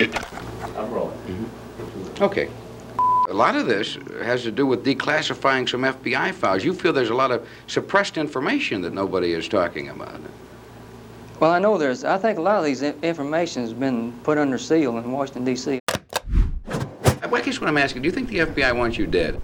I'm rolling. Okay. A lot of this has to do with declassifying some FBI files. You feel there's a lot of suppressed information that nobody is talking about. Well, I know there's, I think a lot of these information has been put under seal in Washington, D.C. Well, I guess what I'm asking, do you think the FBI wants you dead?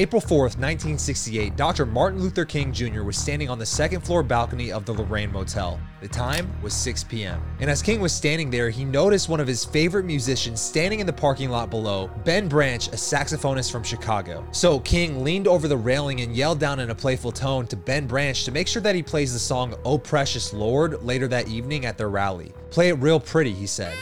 April 4th, 1968, Dr. Martin Luther King Jr. was standing on the second floor balcony of the Lorraine Motel. The time was 6 p.m. And as King was standing there, he noticed one of his favorite musicians standing in the parking lot below, Ben Branch, a saxophonist from Chicago. So King leaned over the railing and yelled down in a playful tone to Ben Branch to make sure that he plays the song Oh Precious Lord later that evening at their rally. Play it real pretty, he said.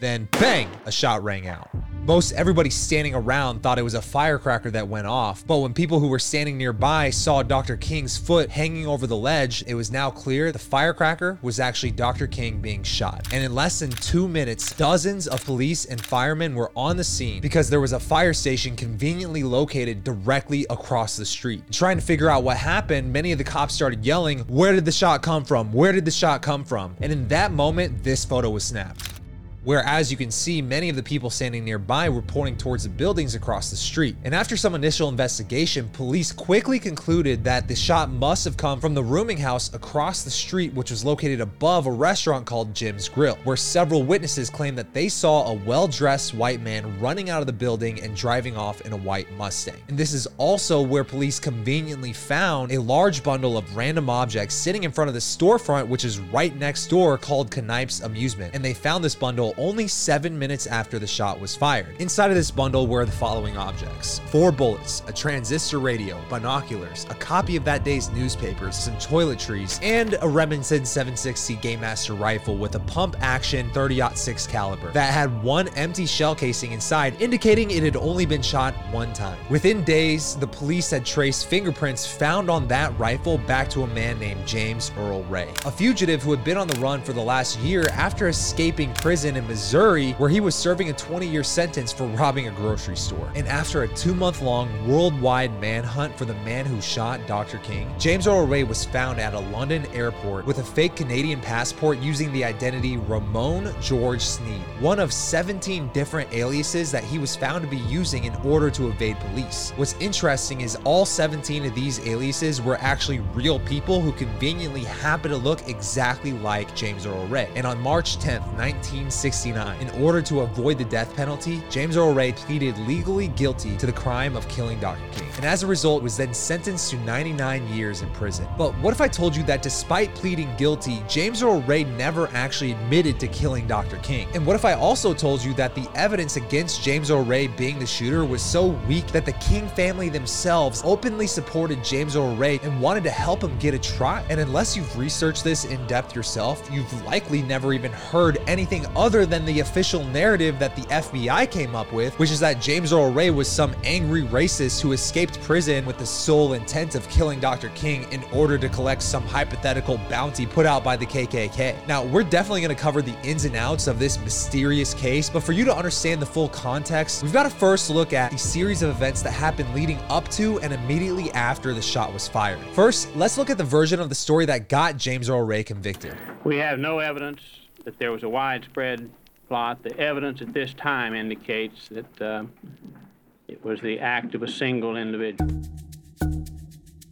Then, bang, a shot rang out. Most everybody standing around thought it was a firecracker that went off, but when people who were standing nearby saw Dr. King's foot hanging over the ledge, it was now clear the firecracker was actually Dr. King being shot. And in less than two minutes, dozens of police and firemen were on the scene because there was a fire station conveniently located directly across the street. Trying to figure out what happened, many of the cops started yelling, Where did the shot come from? Where did the shot come from? And in that moment, this photo was snapped where as you can see many of the people standing nearby were pointing towards the buildings across the street. And after some initial investigation, police quickly concluded that the shot must have come from the rooming house across the street which was located above a restaurant called Jim's Grill, where several witnesses claimed that they saw a well-dressed white man running out of the building and driving off in a white Mustang. And this is also where police conveniently found a large bundle of random objects sitting in front of the storefront which is right next door called Knipe's Amusement. And they found this bundle only seven minutes after the shot was fired. Inside of this bundle were the following objects four bullets, a transistor radio, binoculars, a copy of that day's newspapers, some toiletries, and a Remington 760 Game Master rifle with a pump action 30-06 caliber that had one empty shell casing inside, indicating it had only been shot one time. Within days, the police had traced fingerprints found on that rifle back to a man named James Earl Ray, a fugitive who had been on the run for the last year after escaping prison in Missouri, where he was serving a 20 year sentence for robbing a grocery store. And after a two month long worldwide manhunt for the man who shot Dr. King, James Earl Ray was found at a London airport with a fake Canadian passport using the identity Ramon George Sneyd, one of 17 different aliases that he was found to be using in order to evade police. What's interesting is all 17 of these aliases were actually real people who conveniently happen to look exactly like James Earl Ray. And on March 10th, 1969, in order to avoid the death penalty, James Earl Ray pleaded legally guilty to the crime of killing Dr. King, and as a result was then sentenced to 99 years in prison. But what if I told you that despite pleading guilty, James Earl Ray never actually admitted to killing Dr. King? And what if I also told you that the evidence against James Earl Ray being the shooter was so weak that the King family themselves openly supported James Earl Ray and wanted to help him get a trial? And unless you've researched this in depth yourself, you've likely never even heard anything other than the official narrative that the FBI came up with, which is that James Earl Ray was some angry racist who escaped prison with the sole intent of killing Dr. King in order to collect some hypothetical bounty put out by the KKK. Now, we're definitely going to cover the ins and outs of this mysterious case, but for you to understand the full context, we've got to first look at the series of events that happened leading up to and immediately after the shot was fired. First, let's look at the version of the story that got James Earl Ray convicted. We have no evidence that there was a widespread plot. The evidence at this time indicates that uh, it was the act of a single individual.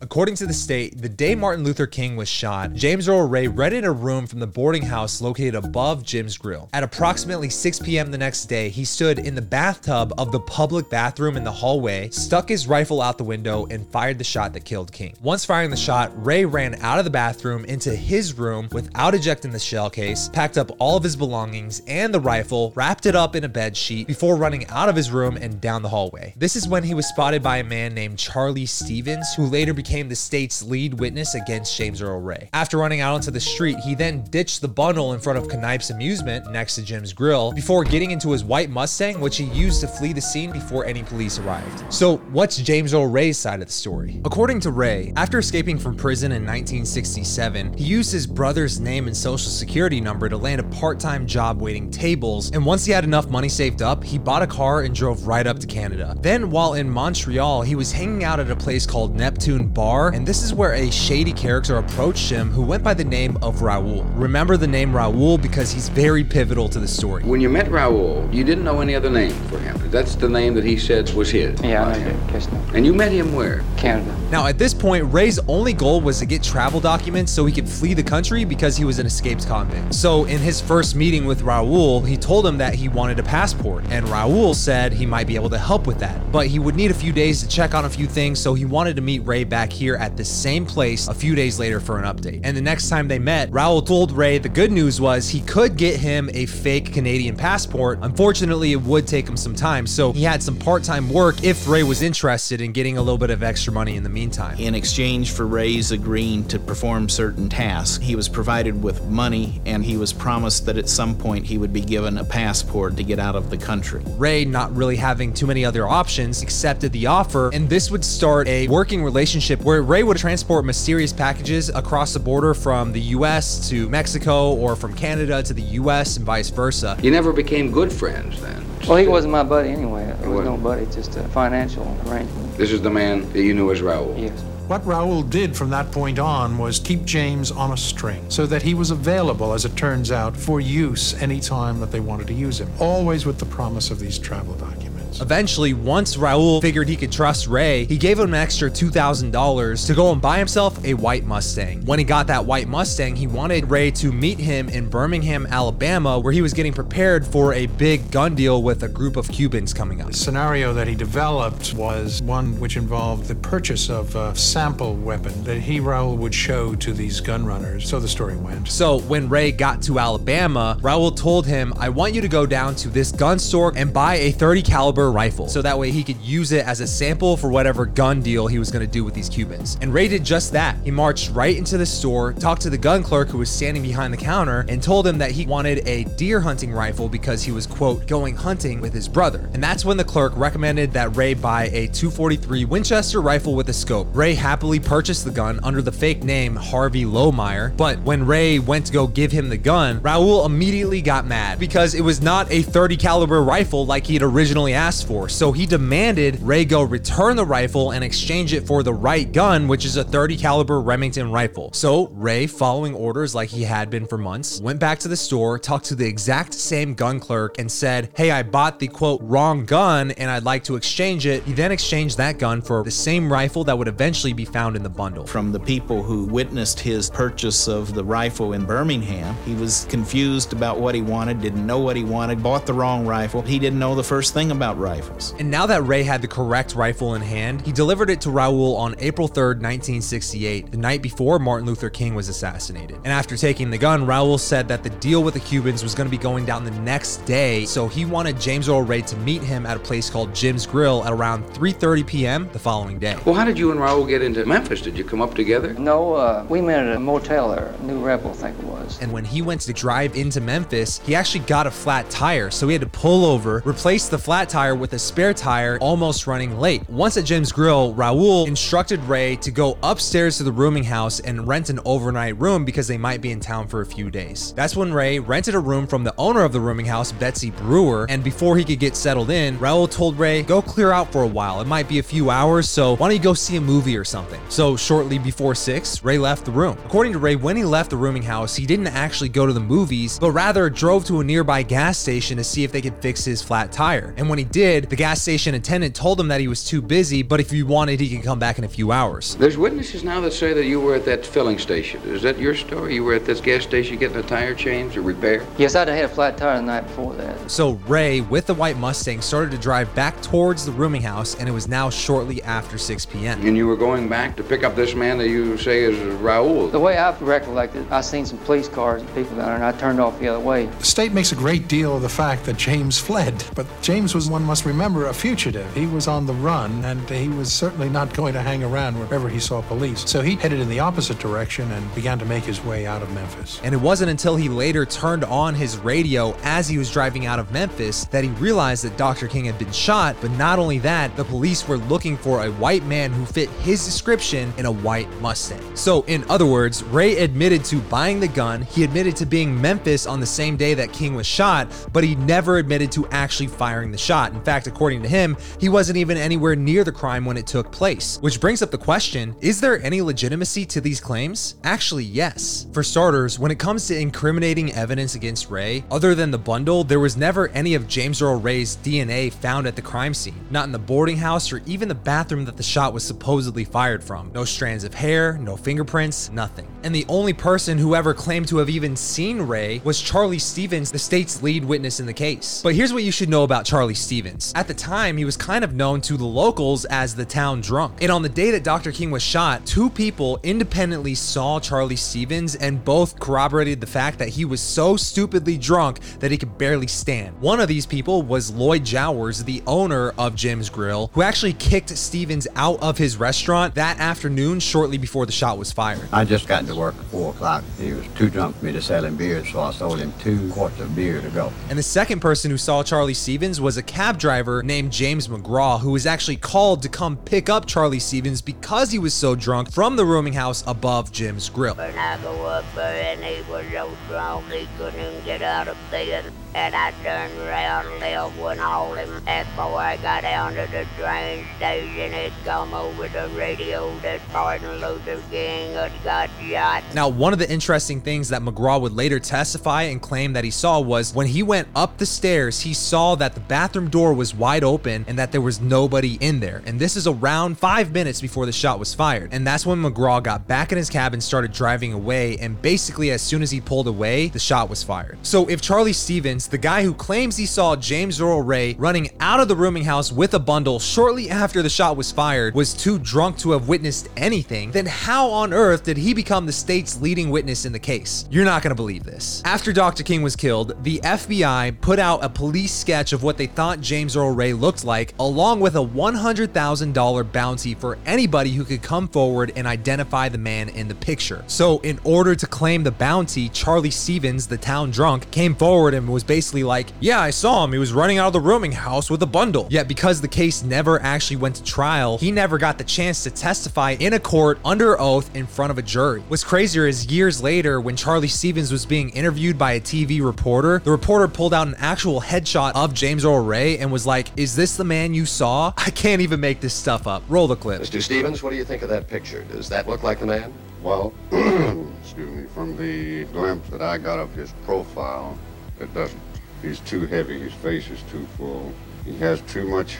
According to the state, the day Martin Luther King was shot, James Earl Ray rented a room from the boarding house located above Jim's Grill. At approximately 6 p.m. the next day, he stood in the bathtub of the public bathroom in the hallway, stuck his rifle out the window, and fired the shot that killed King. Once firing the shot, Ray ran out of the bathroom into his room without ejecting the shell case, packed up all of his belongings and the rifle, wrapped it up in a bed sheet before running out of his room and down the hallway. This is when he was spotted by a man named Charlie Stephens, who later became became the state's lead witness against James Earl Ray. After running out onto the street, he then ditched the bundle in front of Knipe's Amusement next to Jim's Grill before getting into his white Mustang, which he used to flee the scene before any police arrived. So, what's James Earl Ray's side of the story? According to Ray, after escaping from prison in 1967, he used his brother's name and social security number to land a part time job waiting tables, and once he had enough money saved up, he bought a car and drove right up to Canada. Then, while in Montreal, he was hanging out at a place called Neptune Bar, and this is where a shady character approached him who went by the name of Raul. Remember the name Raul because he's very pivotal to the story. When you met Raul, you didn't know any other name for him. That's the name that he said was his. Yeah, I know him. And you met him where? Canada. Now, at this point, Ray's only goal was to get travel documents so he could flee the country because he was an escaped convict. So, in his first meeting with Raul, he told him that he wanted a passport, and Raul said he might be able to help with that. But he would need a few days to check on a few things, so he wanted to meet Ray back here at the same place a few days later for an update. And the next time they met, Raul told Ray the good news was he could get him a fake Canadian passport. Unfortunately, it would take him some time, so he had some part time work if Ray was interested in getting a little bit of extra money in the meantime. In exchange for Ray's agreeing to perform certain tasks, he was provided with money and he was promised that at some point he would be given a passport to get out of the country. Ray, not really having too many other options, accepted the offer, and this would start a working relationship where Ray would transport mysterious packages across the border from the US to Mexico or from Canada to the US and vice versa. You never became good friends then. Well, he wasn't my buddy anyway. It was no wasn't. buddy, just a financial arrangement. This is the man that you knew as Raul. Yes. What Raoul did from that point on was keep James on a string so that he was available, as it turns out, for use anytime that they wanted to use him, always with the promise of these travel documents. Eventually, once Raul figured he could trust Ray, he gave him an extra $2,000 to go and buy himself a white Mustang. When he got that white Mustang, he wanted Ray to meet him in Birmingham, Alabama, where he was getting prepared for a big gun deal with a group of Cubans coming up. The scenario that he developed was one which involved the purchase of a sample weapon that he, Raoul, would show to these gun runners. So the story went. So when Ray got to Alabama, Raul told him, I want you to go down to this gun store and buy a 30 caliber rifle. So that way he could use it as a sample for whatever gun deal he was going to do with these Cubans. And Ray did just that. He marched right into the store, talked to the gun clerk who was standing behind the counter, and told him that he wanted a deer hunting rifle because he was, quote, going hunting with his brother. And that's when the clerk recommended that Ray buy a 243 Winchester rifle with a scope. Ray happily purchased the gun under the fake name Harvey Lowmeyer, but when Ray went to go give him the gun, Raul immediately got mad because it was not a 30 caliber rifle like he had originally asked for. So he demanded Ray go return the rifle and exchange it for the right gun, which is a 30 caliber Remington rifle. So Ray, following orders like he had been for months, went back to the store, talked to the exact same gun clerk and said, "Hey, I bought the quote wrong gun and I'd like to exchange it." He then exchanged that gun for the same rifle that would eventually be found in the bundle. From the people who witnessed his purchase of the rifle in Birmingham, he was confused about what he wanted, didn't know what he wanted, bought the wrong rifle. He didn't know the first thing about rifles. And now that Ray had the correct rifle in hand, he delivered it to Raul on April 3rd, 1968, the night before Martin Luther King was assassinated. And after taking the gun, Raul said that the deal with the Cubans was going to be going down the next day, so he wanted James Earl Ray to meet him at a place called Jim's Grill at around 3:30 p.m. the following day. Well, how did you and Raul get into Memphis? Did you come up together? No, uh, we met at a motel there, New Rebel, I think it was. And when he went to drive into Memphis, he actually got a flat tire. So he had to pull over, replace the flat tire with a spare tire, almost running late. Once at Jim's Grill, Raul instructed Ray to go upstairs to the rooming house and rent an overnight room because they might be in town for a few days. That's when Ray rented a room from the owner of the rooming house, Bessie Brewer. And before he could get settled in, Raul told Ray, go clear out for a while. It might be a few hours, so why don't you go see a movie or something? So shortly before six, Ray left the room. According to Ray, when he left the rooming house, he didn't actually go to the movies, but rather drove to a nearby gas station to see if they could fix his flat tire. And when he did, the gas station attendant told him that he was too busy, but if he wanted, he could come back in a few hours. There's witnesses now that say that you were at that filling station. Is that your story? You were at this gas station getting a tire change or repair? Yes, I'd had a flat tire the night before that. So Ray, with the white Mustang, started to drive back towards the rooming house, and it was now shortly after 6 p.m. And you were going back to pick up this man that you say is Raul. The way I recollected, I seen some police cars and people down there, and I turned off the other way. The state makes a great deal of the fact that James fled, but James was one must remember a fugitive. He was on the run, and he was certainly not going to hang around wherever he saw police. So he headed in the opposite direction and began to make his way out of Memphis. And it wasn't until he later turned on his radio as he was driving out of Memphis that he realized that Dr. King had been shot. But not only that, the police were looking for a white man who fit his description in a white Mustang. So, in other words, Ray admitted to buying the gun, he admitted to being Memphis on the same day that King was shot, but he never admitted to actually firing the shot. In fact, according to him, he wasn't even anywhere near the crime when it took place. Which brings up the question is there any legitimacy to these claims? Actually, yes. For starters, when it comes to incriminating evidence against Ray, other than the bundle, there was never any of James Earl Ray's DNA found at the crime scene, not in the boarding house or even the bathroom that the shot was supposedly fired from. No strands of hair, no fingerprints, nothing. And the only person who ever claimed to have even seen Ray was Charlie Stephens, the state's lead witness in the case. But here's what you should know about Charlie Stephens. At the time, he was kind of known to the locals as the town drunk. And on the day that Dr. King was shot, two people independently saw Charlie Stephens and both corroborated the fact that he was so stupidly drunk that he could barely stand. One of these people was Lloyd Jowers, the owner of Jim's Grill, who actually kicked Stephens out of his restaurant that afternoon shortly before the shot was fired. I just got to work at 4 o'clock. He was too drunk for me to sell him beer, so I sold him two quarts of beer to go. And the second person who saw Charlie Stephens was a cab driver named James McGraw, who was actually called to come pick up Charlie Stephens because he was so drunk from the rooming house above Jim's Grill. When I go up there and he was so drunk he couldn't get out of bed. And I turned around and left one all him. Before I got down to the train station, it come over the radio that Martin Luther King had got shot. Now, one of the interesting things that McGraw would later testify and claim that he saw was when he went up the stairs, he saw that the bathroom door was wide open and that there was nobody in there. And this is around five minutes before the shot was fired. And that's when McGraw got back in his cab and started driving away. And basically, as soon as he pulled away, the shot was fired. So if Charlie Stephens, the guy who claims he saw James Earl Ray running out of the rooming house with a bundle shortly after the shot was fired, was too drunk to have witnessed anything, then how on earth did he become the state's leading witness in the case? You're not gonna believe this. After Dr. King was killed, the FBI put out a police sketch of what they thought James Earl Ray looked like, along with a $100,000 bounty for anybody who could come forward and identify the man in the picture. So, in order to claim the bounty, Charlie Stephens, the town drunk, came forward and was basically like, Yeah, I saw him. He was running out of the rooming house with a bundle. Yet, because the case never actually went to trial, he never got the chance to testify in a court under oath in front of a jury. What's crazier is years later, when Charlie Stephens was being interviewed by a TV reporter, the reporter pulled out an actual headshot of James Earl Ray and was like, Is this the man you saw? I can't even make this stuff up. Roll the clip. Mr. Stephens, what do you think of that picture? Does that look like the man? Well, excuse me, from the glimpse that I got of his profile, it doesn't. He's too heavy, his face is too full, he has too much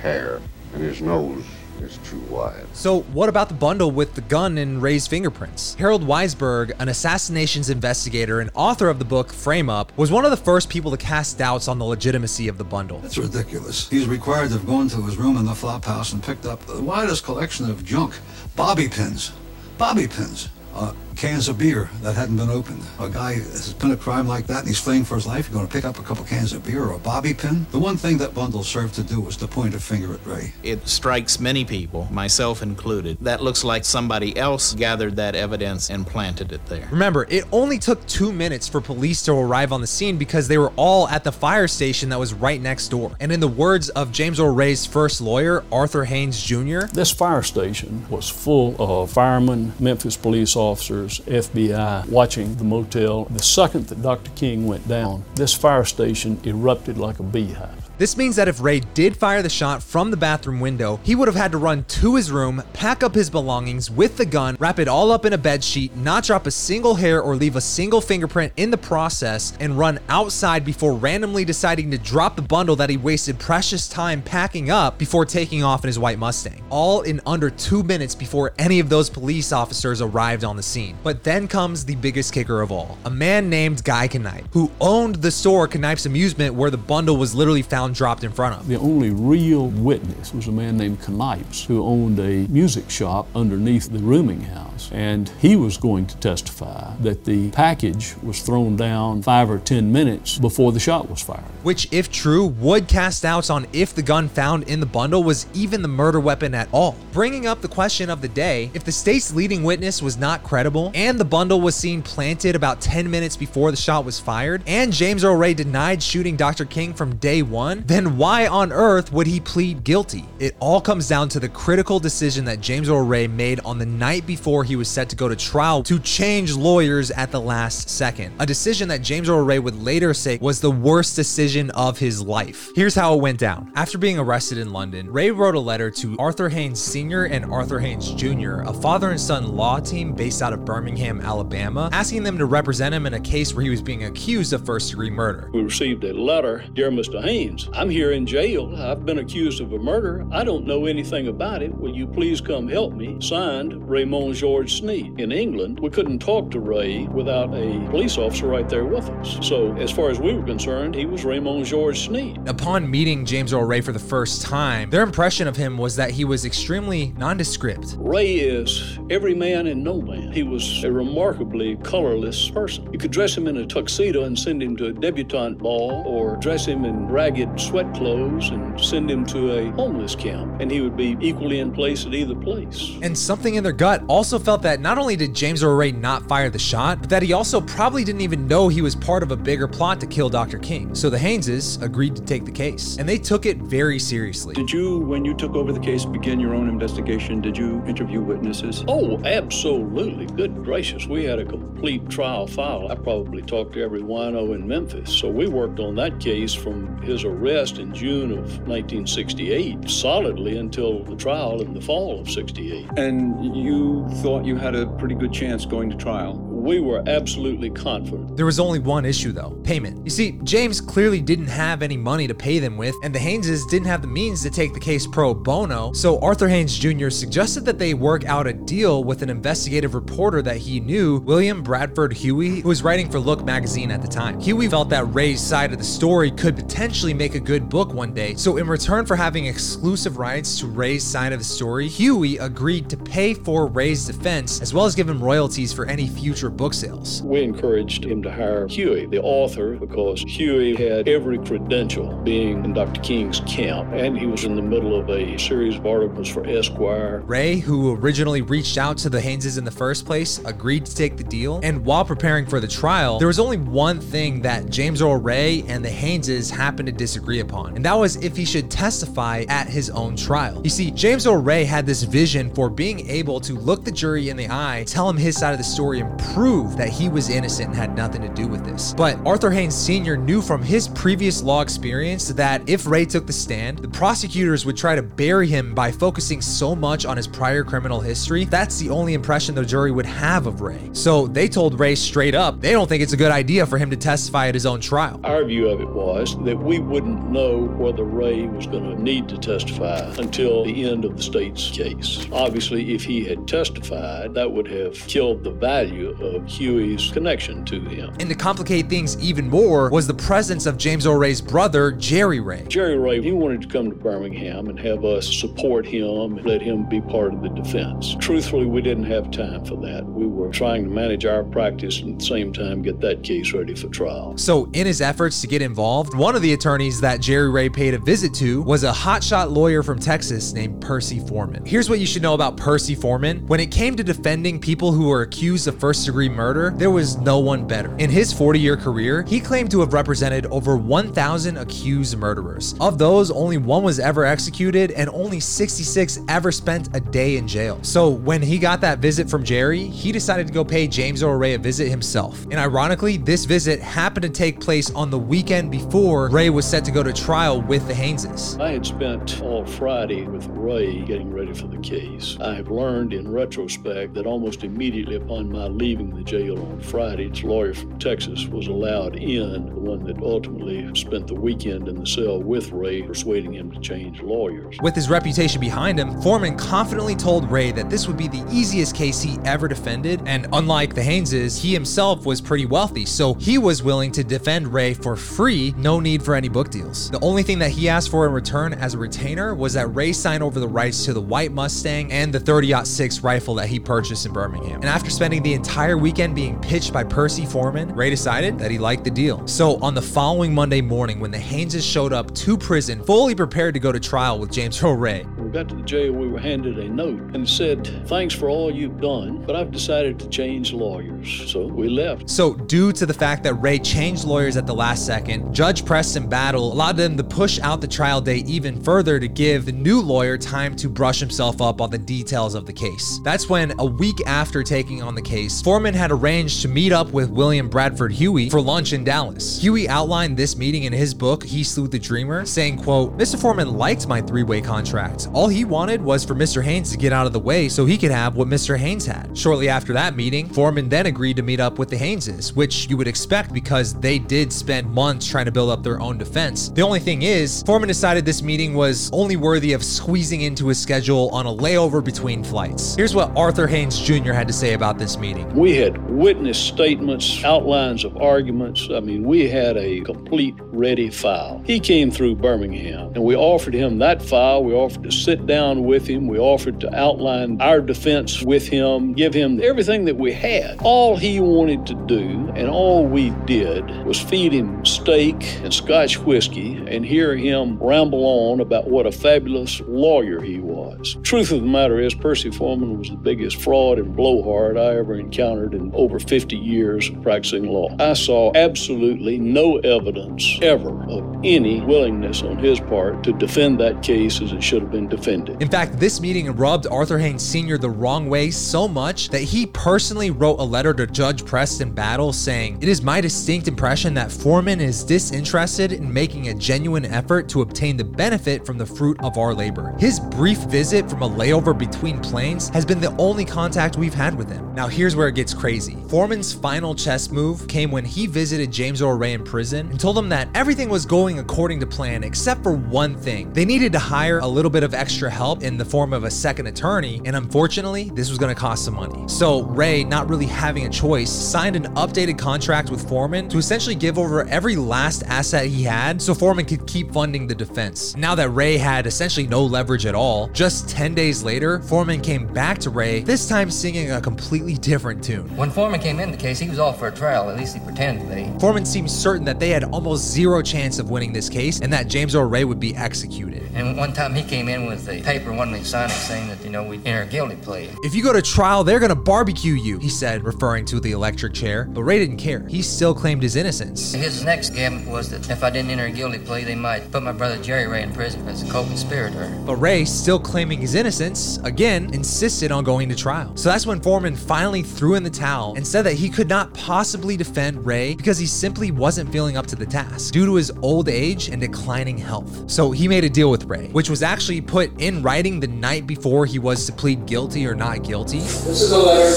hair, and his nose too wide. So, what about the bundle with the gun and Ray's fingerprints? Harold Weisberg, an assassinations investigator and author of the book Frame Up, was one of the first people to cast doubts on the legitimacy of the bundle. That's ridiculous. He's required to have gone to his room in the flop house and picked up the widest collection of junk bobby pins. Bobby pins. Uh, cans of beer that hadn't been opened. A guy has been a crime like that and he's fleeing for his life. You're going to pick up a couple cans of beer or a bobby pin? The one thing that bundle served to do was to point a finger at Ray. It strikes many people, myself included. That looks like somebody else gathered that evidence and planted it there. Remember, it only took two minutes for police to arrive on the scene because they were all at the fire station that was right next door. And in the words of James Earl Ray's first lawyer, Arthur Hanes Jr., This fire station was full of firemen, Memphis police officers, FBI watching the motel. The second that Dr. King went down, this fire station erupted like a beehive. This means that if Ray did fire the shot from the bathroom window, he would have had to run to his room, pack up his belongings with the gun, wrap it all up in a bed sheet, not drop a single hair or leave a single fingerprint in the process, and run outside before randomly deciding to drop the bundle that he wasted precious time packing up before taking off in his white Mustang. All in under two minutes before any of those police officers arrived on the scene. But then comes the biggest kicker of all a man named Guy Knipe, who owned the store Knipe's Amusement where the bundle was literally found pound dropped in front of. him. The only real witness was a man named Knipes who owned a music shop underneath the rooming house. And he was going to testify that the package was thrown down five or ten minutes before the shot was fired. Which, if true, would cast doubts on if the gun found in the bundle was even the murder weapon at all. Bringing up the question of the day if the state's leading witness was not credible and the bundle was seen planted about 10 minutes before the shot was fired, and James Earl Ray denied shooting Dr. King from day one, then why on earth would he plead guilty? It all comes down to the critical decision that James Earl Ray made on the night before he was set to go to trial to change lawyers at the last second. A decision that James Earl Ray would later say was the worst decision of his life. Here's how it went down. After being arrested in London, Ray wrote a letter to Arthur Hanes Sr. and Arthur Hanes Jr., a father and son law team based out of Birmingham, Alabama, asking them to represent him in a case where he was being accused of first degree murder. We received a letter Dear Mr. Hanes, I'm here in jail. I've been accused of a murder. I don't know anything about it. Will you please come help me? Signed, Raymond George Sneyd. In England, we couldn't talk to Ray without a police officer right there with us. So, as far as we were concerned, he was Raymond George Sneyd. Upon meeting James Earl Ray for the first time, their impression of him was that he was extremely nondescript. Ray is every man and no man. He was a remarkably colorless person. You could dress him in a tuxedo and send him to a debutante ball, or dress him in ragged sweat clothes and send him to a homeless camp, and he would be equally in place at either place. And something in their gut also felt that not only did James Earl Ray not fire the shot, but that he also probably didn't even know he was part of a bigger plot to kill Dr. King. So the Haneses agreed to take the case, and they took it very seriously. Did you, when you took over the case, begin your own investigation? Did you interview witnesses? Oh, absolutely. Good gracious. We had a complete trial file. I probably talked to every wino in Memphis. So we worked on that case from his arrest in June of 1968 solidly until the trial in the fall of 68. And you thought you had a pretty good chance going to trial? We were absolutely confident. There was only one issue though payment. You see, James clearly didn't have any money to pay them with, and the Haneses didn't have the means to take the case pro bono, so Arthur Hanes Jr. suggested that they work out a deal with an investigative reporter that he knew, William Bradford Huie, who was writing for Look magazine at the time. Huie felt that Ray's side of the story could potentially make a good book one day, so in return for having exclusive rights to Ray's side of the story, Huie agreed to pay for Ray's defense as well as give him royalties for any future book sales. We encouraged him to hire Huie, the author, because Huie had every credential being in Dr. King's camp, and he was in the middle of a series of articles for Esquire. Ray, who originally reached out to the Haneses in the first place, agreed to take the deal. And while preparing for the trial, there was only one thing that James Earl Ray and the Haneses happened to disagree upon, and that was if he should testify at his own trial. You see, James Ray had this vision for being able to look the jury in the eye, tell him his side of the story, and prove that he was innocent and had nothing to do with this. But Arthur Hanes Sr. knew from his previous law experience that if Ray took the stand, the prosecutors would try to bury him by focusing so much on his prior criminal history. That's the only impression the jury would have of Ray. So they told Ray straight up they don't think it's a good idea for him to testify at his own trial. Our view of it was that we wouldn't know whether Ray was going to need to testify until the end of the state's case. Obviously, if he had testified, that would have killed the value of Huie's connection to him. And to complicate things even more was the presence of James Earl Ray's brother, Jerry Ray. Jerry Ray, he wanted to come to Birmingham and have us support him and let him be part of the defense. Truthfully, we didn't have time for that. We were trying to manage our practice and at the same time get that case ready for trial. So, in his efforts to get involved, one of the attorneys that Jerry Ray paid a visit to was a hotshot lawyer from Texas named Percy Foreman. Here's what you should know about Percy Foreman. When it came to defending people who were accused of first degree murder, there was no one better. In his 40 year career, he claimed to have represented over 1,000 accused murderers. Of those, only one was ever executed, and only 66 ever spent a day in jail. So, when he got that visit from Jerry, he decided to go pay James Ray a visit himself. And ironically, this visit happened to take place on the weekend before Ray was set to go to trial with the Haneses. I had spent all Friday with Ray getting ready for the case. I have learned in retrospect that almost immediately upon my leaving the jail on Friday. Its lawyer from Texas was allowed in, the one that ultimately spent the weekend in the cell with Ray, persuading him to change lawyers. With his reputation behind him, Foreman confidently told Ray that this would be the easiest case he ever defended, and unlike the Haneses, he himself was pretty wealthy, so he was willing to defend Ray for free, no need for any book deals. The only thing that he asked for in return as a retainer was that Ray sign over the rights to the White Mustang and the 30-06 rifle that he purchased in Birmingham. And after spending the entire weekend being pitched by Percy Foreman, Ray decided that he liked the deal. So on the following Monday morning, when the Haneses showed up to prison, fully prepared to go to trial with James Earl Ray, got to the jail, we were handed a note and said, Thanks for all you've done, but I've decided to change lawyers. So we left. So, due to the fact that Ray changed lawyers at the last second, Judge Preston Battle allowed them to push out the trial date even further to give the new lawyer time to brush himself up on the details of the case. That's when, a week after taking on the case, Foreman had arranged to meet up with William Bradford Huie for lunch in Dallas. Huie outlined this meeting in his book, He Slew the Dreamer, saying, quote, Mr. Foreman liked my three-way contract. All he wanted was for Mr. Hanes to get out of the way so he could have what Mr. Hanes had. Shortly after that meeting, Foreman then agreed to meet up with the Haneses, which you would expect because they did spend months trying to build up their own defense. The only thing is, Foreman decided this meeting was only worthy of squeezing into his schedule on a layover between flights. Here's what Arthur Hanes Jr. had to say about this meeting. We had witness statements, outlines of arguments. I mean, we had a complete ready file. He came through Birmingham and we offered him that file. We offered to sit down with him. We offered to outline our defense with him, give him everything that we had. All he wanted to do and all we did was feed him steak and scotch whiskey and hear him ramble on about what a fabulous lawyer he was. Truth of the matter is, Percy Foreman was the biggest fraud and blowhard I ever encountered in over 50 years of practicing law. I saw absolutely no evidence ever of any willingness on his part to defend that case as it should have been defended. In fact, this meeting rubbed Arthur Hanes Sr. the wrong way so much that he personally wrote a letter to Judge Preston Battle saying, It is my distinct impression that Foreman is disinterested in making a genuine effort to obtain the benefit from the fruit of our labor. His brief visit from a layover between planes has been the only contact we've had with him. Now, here's where it gets crazy. Foreman's final chess move came when he visited James Earl Ray in prison and told him that everything was going according to plan except for one thing. They needed to hire a little bit of extra help in the form of a second attorney, and unfortunately, this was going to cost some money. So, Ray, not really having a choice, signed an updated contract with Foreman to essentially give over every last asset he had so Foreman could keep funding the defense. Now that Ray had essentially no leverage at all, just 10 days later, Foreman came back to Ray, this time singing a completely different tune. When Foreman came in the case, he was off for a trial. At least he pretended to be. Foreman seemed certain that they had almost zero chance of winning this case and that James Earl Ray would be executed. And one time he came in with a paper, wanted me to sign saying that, you know, we'd enter a guilty plea. If you go to trial, they're gonna barbecue you, he said, referring to the electric chair. But Ray didn't care. He still claimed his innocence. His next gambit was that if I didn't enter a guilty plea, they might put my brother Jerry Ray in prison as a co-conspirator. But Ray, still claiming his innocence, again insisted on going to trial. So that's when Foreman finally threw in the towel and said that he could not possibly defend Ray because he simply wasn't feeling up to the task due to his old age and declining health. So he made a deal with Ray, which was actually put in writing the night before he was to plead guilty or not guilty. This is a letter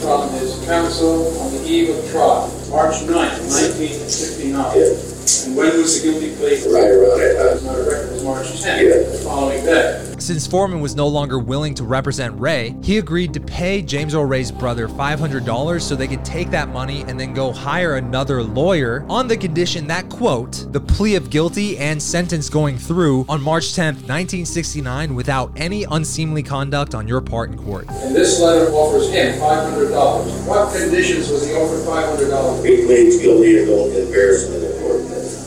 from his counsel on the eve of trial, March 9th, 1969. And when was the guilty plea? Right around it. As a record, was March 10th, the following day. Since Foreman was no longer willing to represent Ray, he agreed to pay James Earl Ray's brother $500 so they could take that money and then go hire another lawyer on the condition that, quote, the plea of guilty and sentence going through on March 10th, 1969 without any unseemly conduct on your part in court. And this letter offers him $500. What conditions was he offered $500? He pleads guilty to going to embarrassment in court.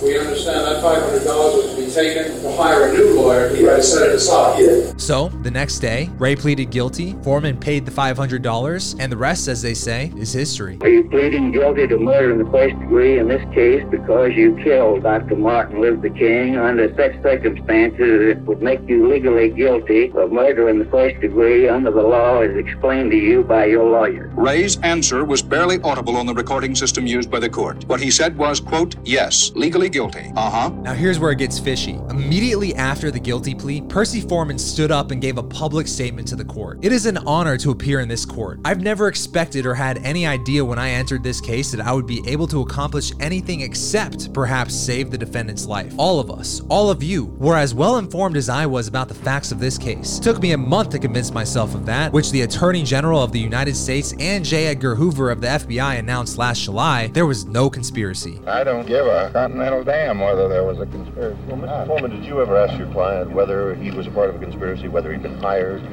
We understand that $500 was taken to hire a new lawyer. He had to set it aside. So, the next day, Ray pleaded guilty, Foreman paid the $500, and the rest, as they say, is history. Are you pleading guilty to murder in the first degree in this case because you killed Dr. Martin Luther King under such circumstances that would make you legally guilty of murder in the first degree under the law as explained to you by your lawyer? Ray's answer was barely audible on the recording system used by the court. What he said was, quote, yes, legally guilty. Uh huh. Now, here's where it gets fishy. Immediately after the guilty plea, Percy Foreman stood up and gave a public statement to the court. It is an honor to appear in this court. I've never expected or had any idea when I entered this case that I would be able to accomplish anything except perhaps save the defendant's life. All of us, all of you, were as well informed as I was about the facts of this case. It took me a month to convince myself of that, which the Attorney General of the United States and J. Edgar Hoover of the FBI announced last July there was no conspiracy. I don't give a continental damn whether there was a conspiracy. Well, Foreman, did you ever ask your client whether he was a part of a conspiracy, whether he'd been hired?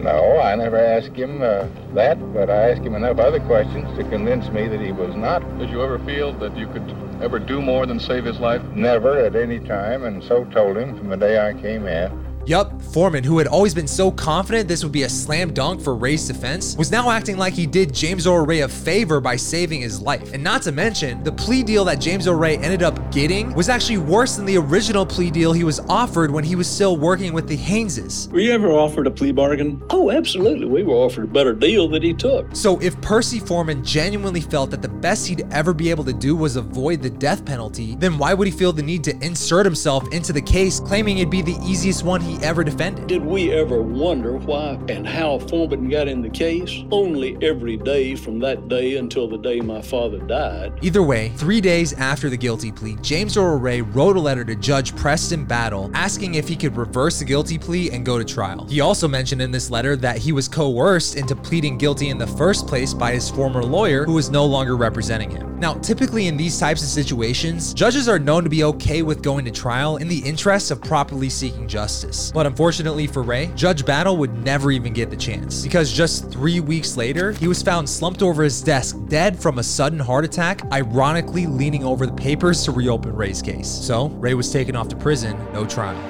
No, I never asked him uh, that, but I asked him enough other questions to convince me that he was not. Did you ever feel that you could ever do more than save his life? Never at any time, and so told him from the day I came in. Yup, Foreman, who had always been so confident this would be a slam dunk for Ray's defense, was now acting like he did James Earl Ray a favor by saving his life. And not to mention, the plea deal that James Earl Ray ended up getting was actually worse than the original plea deal he was offered when he was still working with the Haneses. Were you ever offered a plea bargain? Oh, absolutely. We were offered a better deal that he took. So if Percy Foreman genuinely felt that the best he'd ever be able to do was avoid the death penalty, then why would he feel the need to insert himself into the case, claiming it'd be the easiest one he ever defended? Did we ever wonder why and how Foreman got in the case? Only every day from that day until the day my father died. Either way, three days after the guilty plea, James Earl Ray wrote a letter to Judge Preston Battle asking if he could reverse the guilty plea and go to trial. He also mentioned in this letter that he was coerced into pleading guilty in the first place by his former lawyer who was no longer representing him. Now, typically in these types of situations, judges are known to be okay with going to trial in the interest of properly seeking justice. But unfortunately for Ray, Judge Battle would never even get the chance because just three weeks later, he was found slumped over his desk dead from a sudden heart attack, ironically leaning over the papers to reopen Ray's case. So, Ray was taken off to prison, no trial.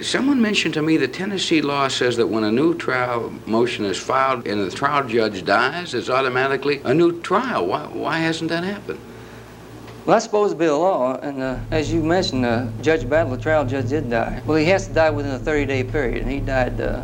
Someone mentioned to me that Tennessee law says that when a new trial motion is filed and the trial judge dies, it's automatically a new trial. Why, why hasn't that happened? Well, that's supposed to be a law, and uh, as you mentioned, uh, Judge Battle, the trial judge, did die. Well, he has to die within a 30-day period, and he died uh,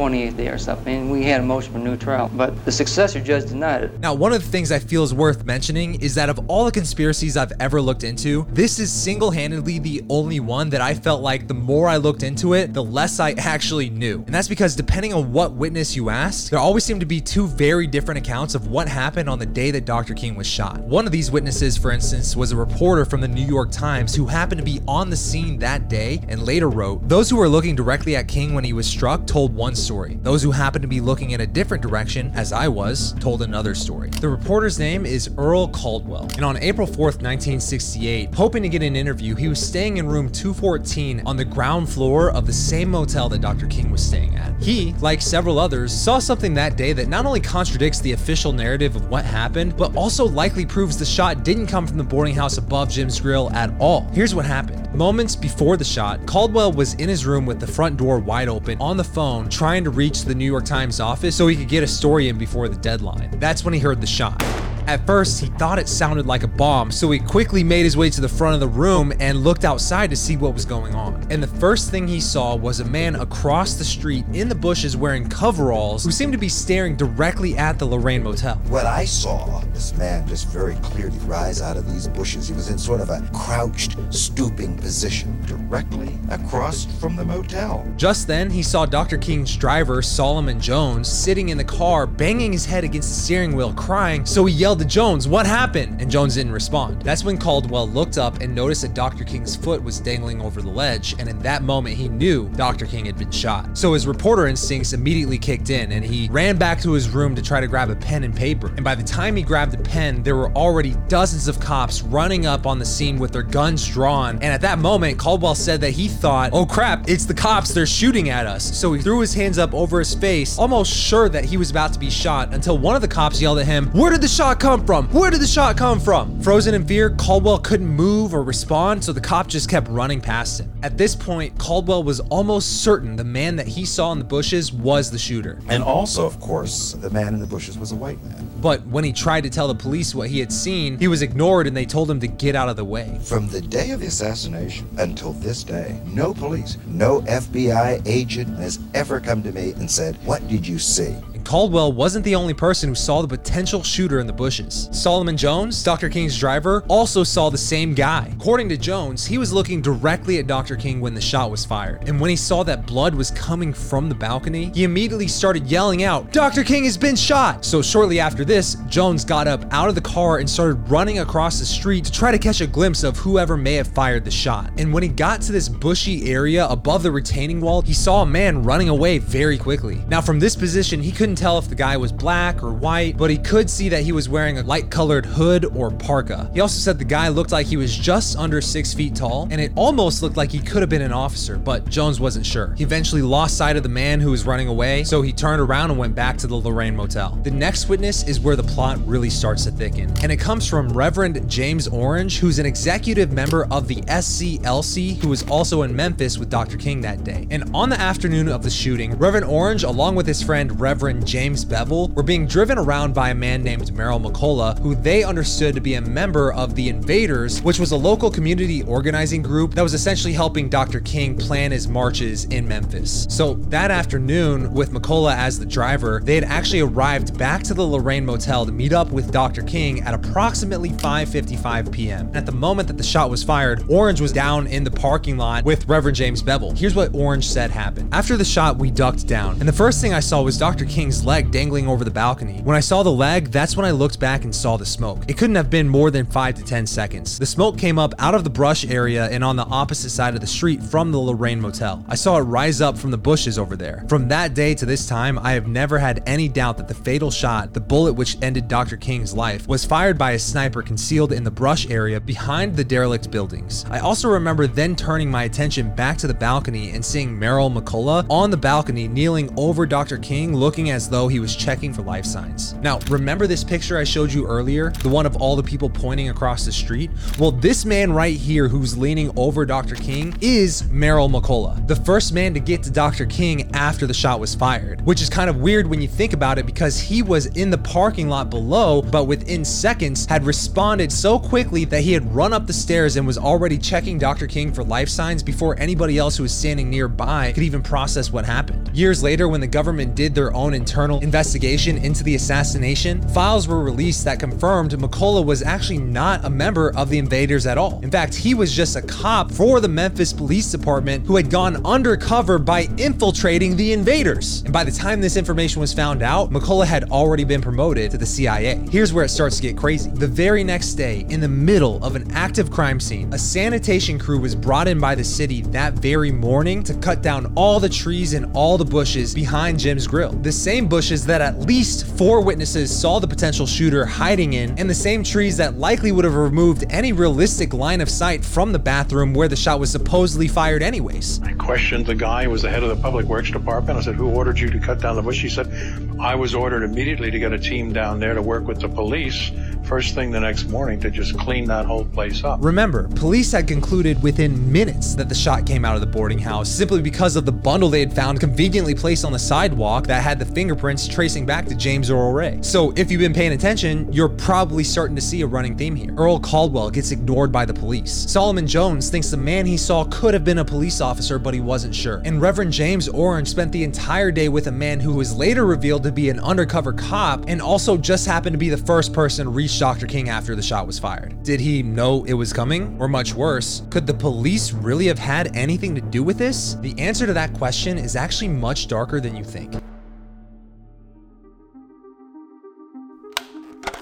28th day or something, we had a motion for new trial, but the successor judge denied it. Now, one of the things I feel is worth mentioning is that of all the conspiracies I've ever looked into, this is single-handedly the only one that I felt like the more I looked into it, the less I actually knew. And that's because depending on what witness you asked, there always seemed to be two very different accounts of what happened on the day that Dr. King was shot. One of these witnesses, for instance, was a reporter from the New York Times who happened to be on the scene that day and later wrote, those who were looking directly at King when he was struck told one story. Those who happened to be looking in a different direction, as I was, told another story. The reporter's name is Earl Caldwell, and on April 4th, 1968, hoping to get an interview, he was staying in room 214 on the ground floor of the same motel that Dr. King was staying at. He, like several others, saw something that day that not only contradicts the official narrative of what happened, but also likely proves the shot didn't come from the boarding house above Jim's Grill at all. Here's what happened. Moments before the shot, Caldwell was in his room with the front door wide open on the phone trying to reach the New York Times office so he could get a story in before the deadline. That's when he heard the shot. At first, he thought it sounded like a bomb, so he quickly made his way to the front of the room and looked outside to see what was going on. And the first thing he saw was a man across the street in the bushes wearing coveralls who seemed to be staring directly at the Lorraine Motel. What I saw, this man just very clearly rise out of these bushes. He was in sort of a crouched, stooping position directly across from the motel. Just then, he saw Dr. King's driver, Solomon Jones, sitting in the car, banging his head against the steering wheel, crying, so he yelled to Jones, What happened? And Jones didn't respond. That's when Caldwell looked up and noticed that Dr. King's foot was dangling over the ledge, and in that moment, he knew Dr. King had been shot. So his reporter instincts immediately kicked in, and he ran back to his room to try to grab a pen and paper. And by the time he grabbed the pen, there were already dozens of cops running up on the scene with their guns drawn. And at that moment, Caldwell said that he thought, Oh crap, it's the cops, they're shooting at us. So he threw his hands up over his face, almost sure that he was about to be shot, until one of the cops yelled at him, Where did the shot come from? Where did the shot come from? Frozen in fear, Caldwell couldn't move or respond, so the cop just kept running past him. At this point, Caldwell was almost certain the man that he saw in the bushes was the shooter. And also, of course, the man in the bushes was a white man. But when he tried to tell the police what he had seen, he was ignored and they told him to get out of the way. From the day of the assassination until this day, no police, no FBI agent has ever come to me and said, What did you see? And Caldwell wasn't the only person who saw the potential shooter in the bushes. Solomon Jones, Dr. King's driver, also saw the same guy. According to Jones, he was looking directly at Dr. King when the shot was fired. And when he saw that blood was coming from the balcony, he immediately started yelling out, Dr. King has been shot! So shortly after this, Jones got up out of the car and started running across the street to try to catch a glimpse of whoever may have fired the shot. And when he got to this bushy area above the retaining wall, he saw a man running away very quickly. Now from this position, he couldn't tell if the guy was black or white, but he could see that he was wearing a light colored hood or parka. He also said the guy looked like he was just under six feet tall, and it almost looked like he could have been an officer, but Jones wasn't sure. He eventually lost sight of the man who was running away, so he turned around and went back to the Lorraine Motel. The next witness is where the plot really starts to thicken, and it comes from Reverend James Orange, who's an executive member of the SCLC, who was also in Memphis with Dr. King that day. And on the afternoon of the shooting, Reverend Orange, along with his friend Reverend James Bevel, were being driven around by a man named Marrell McCollough, who they understood to be a member of the Invaders, which was a local community organizing group that was essentially helping Dr. King plan his marches in Memphis. So that afternoon, with McCollough as the driver, they had actually arrived back to the Lorraine Motel to meet up with Dr. King at approximately 5:55 p.m. At the moment that the shot was fired, Orange was down in the parking lot with Reverend James Bevel. Here's what Orange said happened. After the shot, we ducked down, and the first thing I saw was Dr. Leg dangling over the balcony. When I saw the leg, that's when I looked back and saw the smoke. It couldn't have been more than 5 to 10 seconds. The smoke came up out of the brush area and on the opposite side of the street from the Lorraine Motel. I saw it rise up from the bushes over there. From that day to this time, I have never had any doubt that the fatal shot, the bullet which ended Dr. King's life, was fired by a sniper concealed in the brush area behind the derelict buildings. I also remember then turning my attention back to the balcony and seeing Marrell McCollough on the balcony kneeling over Dr. King looking as though he was checking for life signs. Now, remember this picture I showed you earlier? The one of all the people pointing across the street? Well, this man right here who's leaning over Dr. King is Marrell McCollough, the first man to get to Dr. King after the shot was fired, which is kind of weird when you think about it because he was in the parking lot below, but within seconds had responded so quickly that he had run up the stairs and was already checking Dr. King for life signs before anybody else who was standing nearby could even process what happened. Years later, when the government did their own internal investigation into the assassination, files were released that confirmed McCollough was actually not a member of the invaders at all. In fact, he was just a cop for the Memphis Police Department who had gone undercover by infiltrating the invaders. And by the time this information was found out, McCollough had already been promoted to the CIA. Here's where it starts to get crazy. The very next day, in the middle of an active crime scene, a sanitation crew was brought in by the city that very morning to cut down all the trees and all the bushes behind Jim's grill. The same bushes that at least four witnesses saw the potential shooter hiding in, and the same trees that likely would have removed any realistic line of sight from the bathroom where the shot was supposedly fired anyways. I questioned the guy who was the head of the Public Works Department. I said, Who ordered you to cut down the bush? He said, I was ordered immediately to get a team down there to work with the police first thing the next morning to just clean that whole place up. Remember, police had concluded within minutes that the shot came out of the boarding house simply because of the bundle they had found conveniently placed on the sidewalk that had the fingerprints tracing back to James Earl Ray. So if you've been paying attention, you're probably starting to see a running theme here. Earl Caldwell gets ignored by the police. Solomon Jones thinks the man he saw could have been a police officer, but he wasn't sure. And Reverend James Orange spent the entire day with a man who was later revealed to be an undercover cop and also just happened to be the first person to reach Dr. King after the shot was fired. Did he know it was coming? Or much worse, could the police really have had anything to do with this? The answer to that question is actually much darker than you think.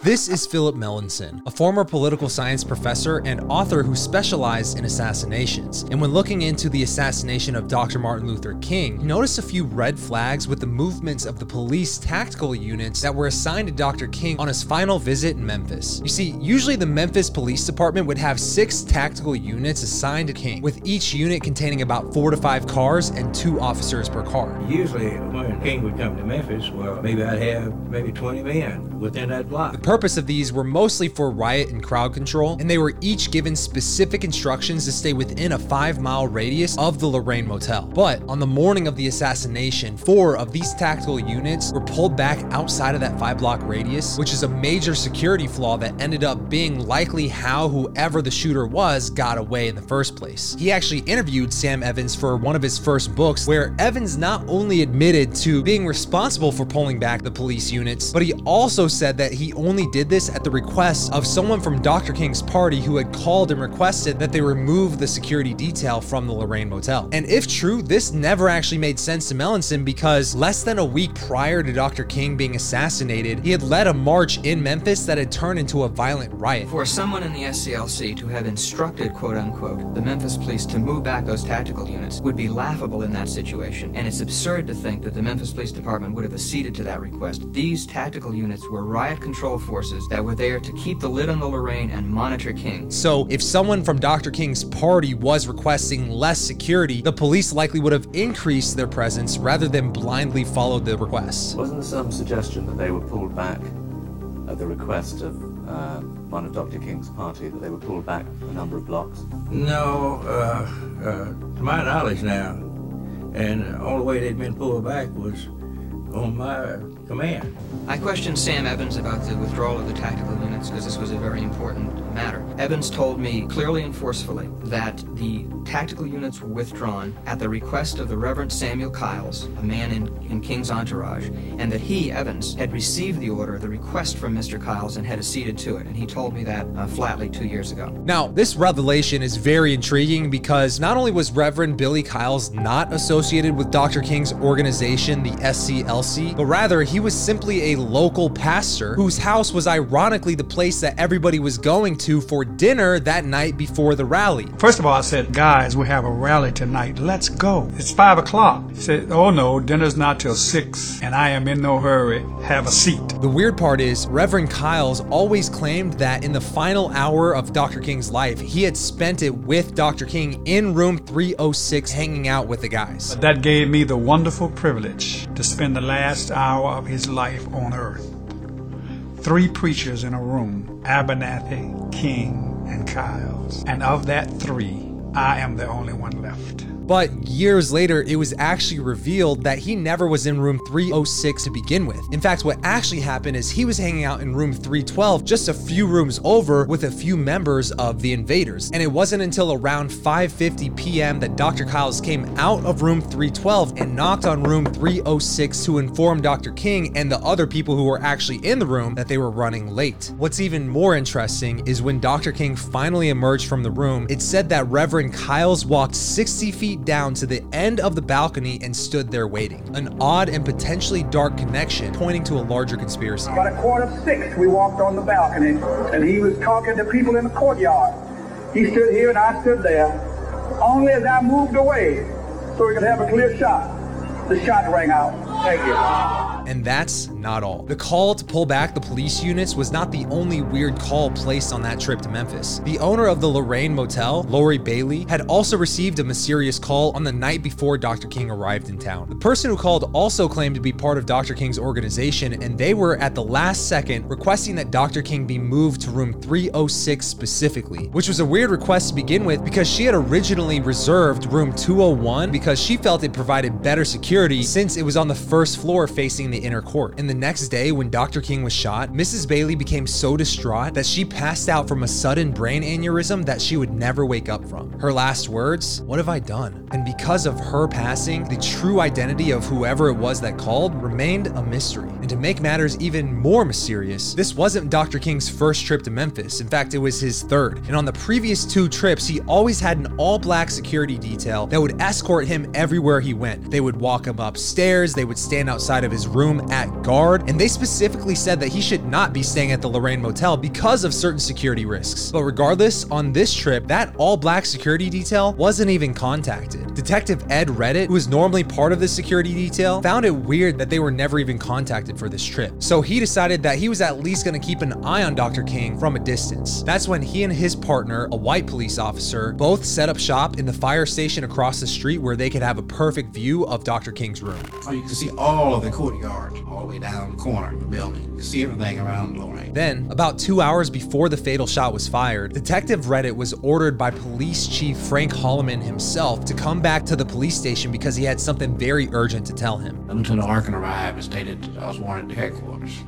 This is Philip Melanson, a former political science professor and author who specialized in assassinations. And when looking into the assassination of Dr. Martin Luther King, he noticed a few red flags with the movements of the police tactical units that were assigned to Dr. King on his final visit in Memphis. You see, usually the Memphis Police Department would have six tactical units assigned to King, with each unit containing about four to five cars and two officers per car. Usually, when King would come to Memphis, well, maybe I'd have maybe 20 men within that block. Purpose of these were mostly for riot and crowd control, and they were each given specific instructions to stay within a five mile radius of the Lorraine Motel. But on the morning of the assassination, four of these tactical units were pulled back outside of that five block radius, which is a major security flaw that ended up being likely how whoever the shooter was got away in the first place. He actually interviewed Sam Evans for one of his first books, where Evans not only admitted to being responsible for pulling back the police units, but he also said that he only did this at the request of someone from Dr. King's party who had called and requested that they remove the security detail from the Lorraine Motel. And if true, this never actually made sense to Melanson because less than a week prior to Dr. King being assassinated, he had led a march in Memphis that had turned into a violent riot. For someone in the SCLC to have instructed, quote unquote, the Memphis police to move back those tactical units would be laughable in that situation, and it's absurd to think that the Memphis Police Department would have acceded to that request. These tactical units were riot control forces that were there to keep the lid on the Lorraine and monitor King. So, if someone from Dr. King's party was requesting less security, the police likely would have increased their presence rather than blindly followed the request. Wasn't there some suggestion that they were pulled back at the request of uh, one of Dr. King's party, that they were pulled back a number of blocks? No, uh, uh, to my knowledge now, and the only way they'd been pulled back was on my command. I questioned Sam Evans about the withdrawal of the tactical units because this was a very important matter. Evans told me clearly and forcefully that the tactical units were withdrawn at the request of the Reverend Samuel Kyles, a man in, in King's entourage, and that he, Evans, had received the order, the request from Mr. Kyles, and had acceded to it. And he told me that uh, flatly two years ago. Now, this revelation is very intriguing because not only was Reverend Billy Kyles not associated with Dr. King's organization, the SCLC, but rather he was simply a local pastor whose house was ironically the place that everybody was going to for dinner that night before the rally. First of all, I said, guys, we have a rally tonight. Let's go. It's five o'clock. He said, oh no, dinner's not till six, and I am in no hurry. Have a seat. The weird part is, Reverend Kyles always claimed that in the final hour of Dr. King's life, he had spent it with Dr. King in room 306 hanging out with the guys. But that gave me the wonderful privilege to spend the last hour of his life on earth. Three preachers in a room Abernathy, King, and Kyles. And of that three, I am the only one left. But years later, it was actually revealed that he never was in room 306 to begin with. In fact, what actually happened is he was hanging out in room 312, just a few rooms over, with a few members of the invaders. And it wasn't until around 5:50 p.m. that Dr. Kyles came out of room 312 and knocked on room 306 to inform Dr. King and the other people who were actually in the room that they were running late. What's even more interesting is when Dr. King finally emerged from the room, it said that Reverend Kyles walked 60 feet down to the end of the balcony and stood there waiting. An odd and potentially dark connection pointing to a larger conspiracy. About a quarter of six, we walked on the balcony, and he was talking to people in the courtyard. He stood here and I stood there. Only as I moved away, so we could have a clear shot, the shot rang out. Thank you. And that's not all. The call to pull back the police units was not the only weird call placed on that trip to Memphis. The owner of the Lorraine Motel, Lori Bailey, had also received a mysterious call on the night before Dr. King arrived in town. The person who called also claimed to be part of Dr. King's organization, and they were at the last second requesting that Dr. King be moved to room 306 specifically, which was a weird request to begin with because she had originally reserved room 201 because she felt it provided better security since it was on the first floor facing the inner court. And the next day, when Dr. King was shot, Mrs. Bailey became so distraught that she passed out from a sudden brain aneurysm that she would never wake up from. Her last words, What have I done? And because of her passing, the true identity of whoever it was that called remained a mystery. And to make matters even more mysterious, this wasn't Dr. King's first trip to Memphis. In fact, it was his third. And on the previous two trips, he always had an all black security detail that would escort him everywhere he went. They would walk him upstairs, they would stand outside of his room at guard, and they specifically said that he should not be staying at the Lorraine Motel because of certain security risks. But regardless, on this trip, that all black security detail wasn't even contacted. Detective Ed Redditt, who is normally part of the security detail, found it weird that they were never even contacted for this trip. So he decided that he was at least going to keep an eye on Dr. King from a distance. That's when he and his partner, a white police officer, both set up shop in the fire station across the street where they could have a perfect view of Dr. King's room. Oh, you can see all of the courtyard, all the way down the corner of the building. You see everything around Lorraine. Then, about two hours before the fatal shot was fired, Detective Redditt was ordered by Police Chief Frank Holloman himself to come back to the police station because he had something very urgent to tell him. Lieutenant Arkin arrived and stated I was wanted to headquarters.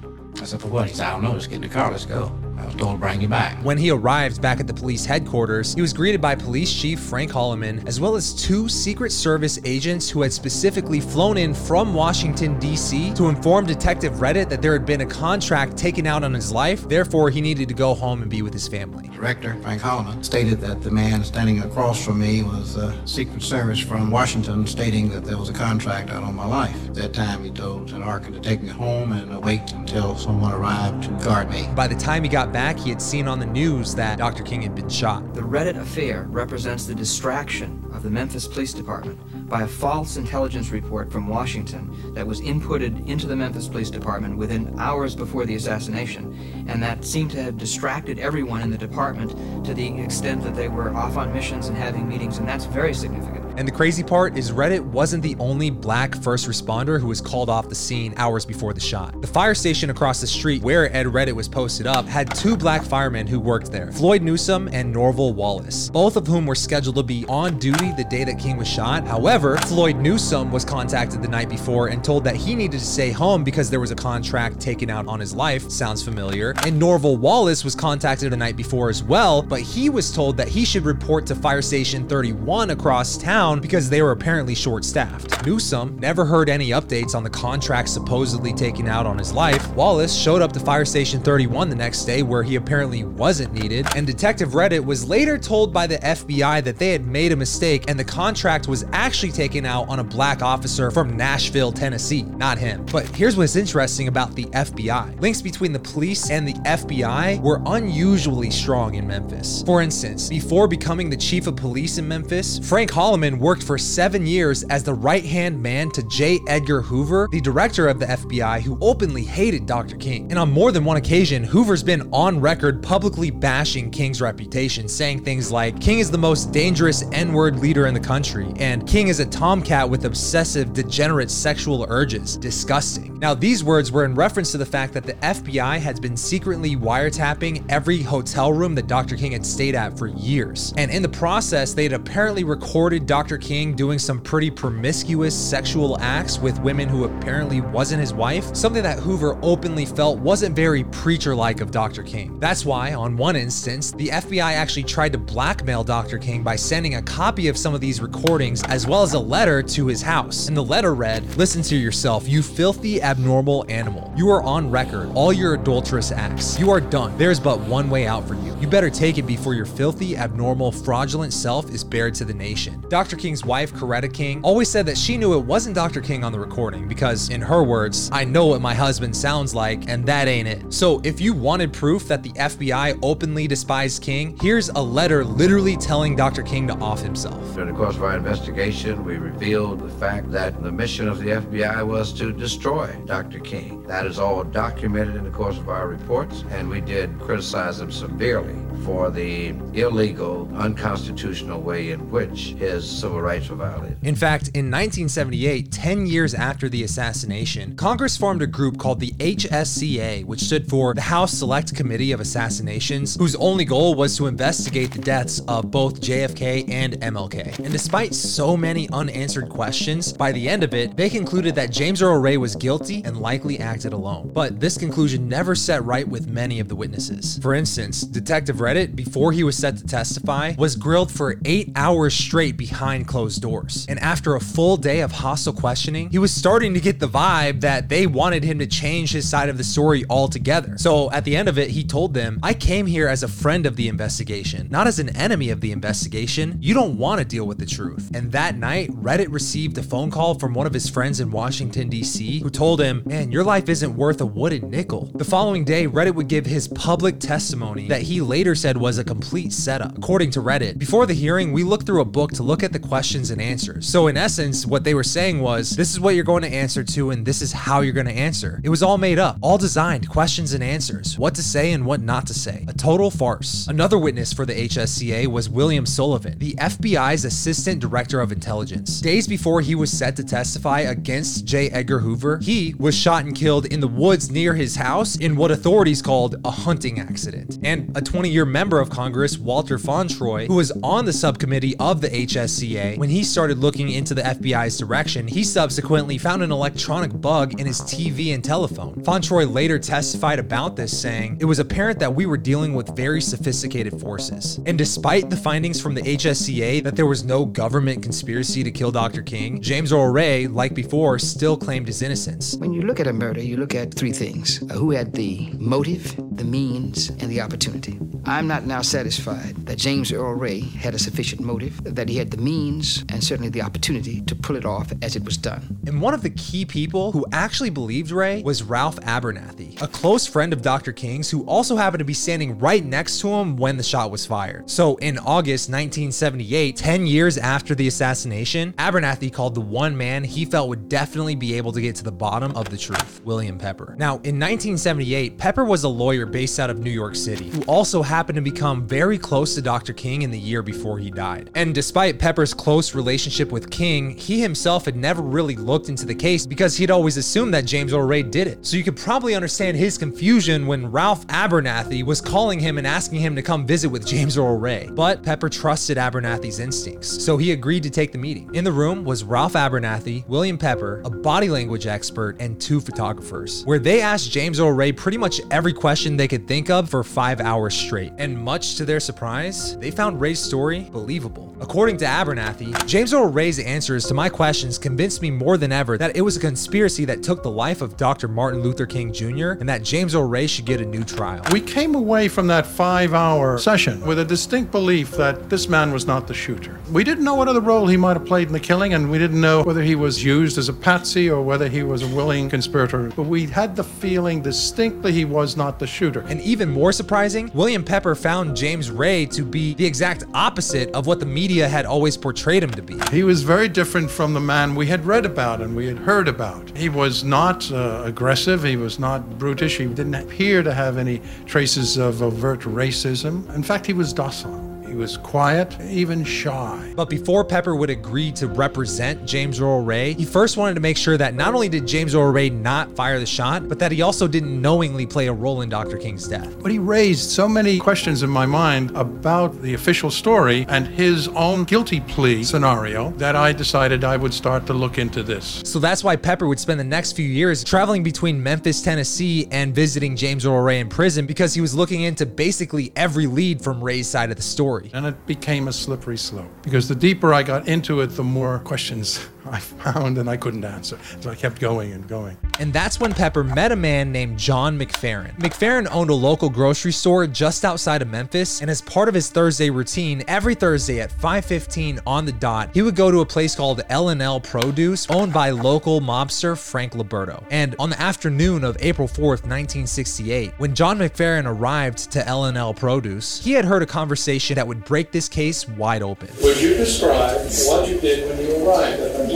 I said, for what? He said, I don't know, just get in the car, let's go. I was told to bring you back. When he arrived back at the police headquarters, he was greeted by Police Chief Frank Holloman, as well as two Secret Service agents who had specifically flown in from Washington, D.C. to inform Detective Redditt that there had been a contract taken out on his life, therefore, he needed to go home and be with his family. Director Frank Holloman stated that the man standing across from me was uh, Secret Service from Washington, stating that there was a contract out on my life. At that time, he told Lieutenant Arkin to take me home and uh, wait until someone arrived to guard me. By the time he got back, he had seen on the news that Dr. King had been shot. The Redditt affair represents the distraction of the Memphis Police Department by a false intelligence report from Washington that was inputted into the Memphis Police Department within hours before the assassination, and that seemed to have distracted everyone in the department to the extent that they were off on missions and having meetings, and that's very significant. And the crazy part is Redditt wasn't the only black first responder who was called off the scene hours before the shot. The fire station across the street where Ed Redditt was posted up had two black firemen who worked there, Floyd Newsom and Norval Wallace, both of whom were scheduled to be on duty the day that King was shot. However, Floyd Newsom was contacted the night before and told that he needed to stay home because there was a contract taken out on his life. Sounds familiar. And Norval Wallace was contacted the night before as well, but he was told that he should report to Fire Station 31 across town because they were apparently short staffed. Newsom never heard any updates on the contract supposedly taken out on his life. Wallace showed up to Fire Station 31 the next day where he apparently wasn't needed, and Detective Redditt was later told by the FBI that they had made a mistake and the contract was actually taken out on a black officer from Nashville, Tennessee, not him. But here's what's interesting about the FBI. Links between the police and the FBI were unusually strong in Memphis. For instance, before becoming the chief of police in Memphis, Frank Holloman worked for seven years as the right hand man to J. Edgar Hoover, the director of the FBI, who openly hated Dr. King. And on more than one occasion, Hoover's been on record publicly bashing King's reputation, saying things like, King is the most dangerous N word leader in the country, and King is a tomcat with obsessive, degenerate sexual urges. Disgusting. Now, these words were in reference to the fact that the FBI had been secretly wiretapping every hotel room that Dr. King had stayed at for years. And in the process, they had apparently recorded Dr. King doing some pretty promiscuous sexual acts with women who apparently wasn't his wife, something that Hoover openly felt wasn't very preacher like of Dr. King. That's why, on one instance, the FBI actually tried to blackmail Dr. King by sending a copy of some of these recordings as well as a letter to his house. And the letter read, Listen to yourself, you filthy, abnormal animal. You are on record, all your adulterous acts. You are done. There is but one way out for you. You better take it before your filthy, abnormal, fraudulent self is bared to the nation. Dr. King's wife, Coretta King, always said that she knew it wasn't Dr. King on the recording because, in her words, I know what my husband sounds like, and that ain't it. So, if you wanted proof that the FBI openly despised King, here's a letter literally telling Dr. King to off himself. During the course of our investigation, we revealed the fact that the mission of the FBI was to destroy Dr. King. That is all documented in the course of our reports, and we did criticize him severely for the illegal, unconstitutional way in which his civil rights were violated. In fact, in 1978, 10 years after the assassination, Congress formed a group called the HSCA, which stood for the House Select Committee of Assassinations, whose only goal was to investigate the deaths of both JFK and MLK. And despite so many unanswered questions, by the end of it, they concluded that James Earl Ray was guilty and likely acted alone. But this conclusion never set right with many of the witnesses. For instance, Detective Redditt, before he was set to testify, was grilled for eight hours straight behind closed doors. And after a full day of hostile questioning, he was starting to get the vibe that they wanted him to change his side of the story altogether. So at the end of it, he told them, I came here as a friend of the investigation, not as an enemy of the investigation. You don't want to deal with the truth. And that night, Redditt received a phone call from one of his friends in Washington, D.C., who told him, Man, your life isn't worth a wooden nickel. The following day, Redditt would give his public testimony that he later said was a complete setup. According to Redditt, before the hearing, we looked through a book to look at the questions and answers. So, in essence, what they were saying was this is what you're going to answer to, and this is how you're going to answer. It was all made up, all designed, questions and answers, what to say and what not to say. A total farce. Another witness for the HSCA was William Sullivan, the FBI's Assistant Director of Intelligence. Days before he was set to testify against J. Edgar Hoover, he was shot and killed in the woods near his house in what authorities called a hunting accident. And a 20 year member of Congress, Walter Fauntroy, who was on the subcommittee of the HSCA, when he started looking into the FBI's direction, he subsequently found an electronic bug in his TV and telephone. Fauntroy later testified about this, saying, It was apparent that we were dealing with very sophisticated forces. And despite the findings from the HSCA that there was no government conspiracy to kill Dr. King, James Earl Ray, like before, still claimed his innocence. When you look at a murder, you look at three things who had the motive, the means, and the opportunity. I'm not now satisfied that James Earl Ray had a sufficient motive, that he had the means, and certainly the opportunity to pull it off as it was done. And one of the key people who actually believed Ray was Ralph Abernathy, a close friend of Dr. King's who also happened to be standing right next to him when the shot was fired. So in August 1978, 10 years after the assassination, Abernathy called the one man he felt would definitely be able to get to the bottom of the truth, William Pepper. Now, in 1978, Pepper was a lawyer based out of New York City who also happened to become very close to Dr. King in the year before he died. And despite Pepper's close relationship with King, he himself had never really looked into the case because he'd always assumed that James Earl Ray did it. So you could probably understand his confusion when Ralph Abernathy was calling him and asking him to come visit with James Earl Ray. But Pepper trusted Abernathy's instincts, so he agreed to take the meeting. In the room was Ralph Abernathy, William Pepper, a body language expert, and two photographers, where they asked James Earl Ray pretty much every question they could think of for five hours straight. And much to their surprise, they found Ray's story believable. According to Abernathy, James Earl Ray's answers to my questions convinced me more than ever that it was a conspiracy that took the life of Dr. Martin Luther King Jr. and that James Earl Ray should get a new trial. We came away from that five hour session with a distinct belief that this man was not the shooter. We didn't know what other role he might have played in the killing, and we didn't know whether he was used as a patsy or whether he was a willing conspirator. But we had the feeling distinctly he was not the shooter. And even more surprising, William Pepper found James Ray to be the exact opposite of what the media had always portrayed him to be. He was very different from the man we had read about and we had heard about. He was not uh, aggressive, he was not brutish, he didn't appear to have any traces of overt racism. In fact, he was docile. He was quiet, even shy. But before Pepper would agree to represent James Earl Ray, he first wanted to make sure that not only did James Earl Ray not fire the shot, but that he also didn't knowingly play a role in Dr. King's death. But he raised so many questions in my mind about the official story and his own guilty plea scenario that I decided I would start to look into this. So that's why Pepper would spend the next few years traveling between Memphis, Tennessee, and visiting James Earl Ray in prison because he was looking into basically every lead from Ray's side of the story. And it became a slippery slope. Because the deeper I got into it, the more questions I found and I couldn't answer. So I kept going and going. And that's when Pepper met a man named John McFerren. McFerren owned a local grocery store just outside of Memphis, and as part of his Thursday routine, every Thursday at 5:15 on the dot, he would go to a place called L&L Produce, owned by local mobster Frank Liberto. And on the afternoon of April 4th, 1968, when John McFerren arrived to L&L Produce, he had heard a conversation that would break this case wide open. Would you describe what you did when you arrived at the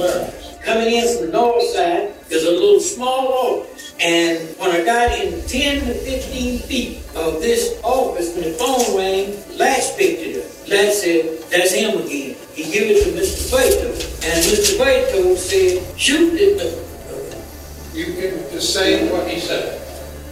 Coming in from the north side, there's a little small office. And when I got in 10 to 15 feet of this office, when the phone rang, Latch picked it up. Latch said, that's him again. He gave it to Mr. Beto. And Mr. Beto said, shoot it. You can just say what he said.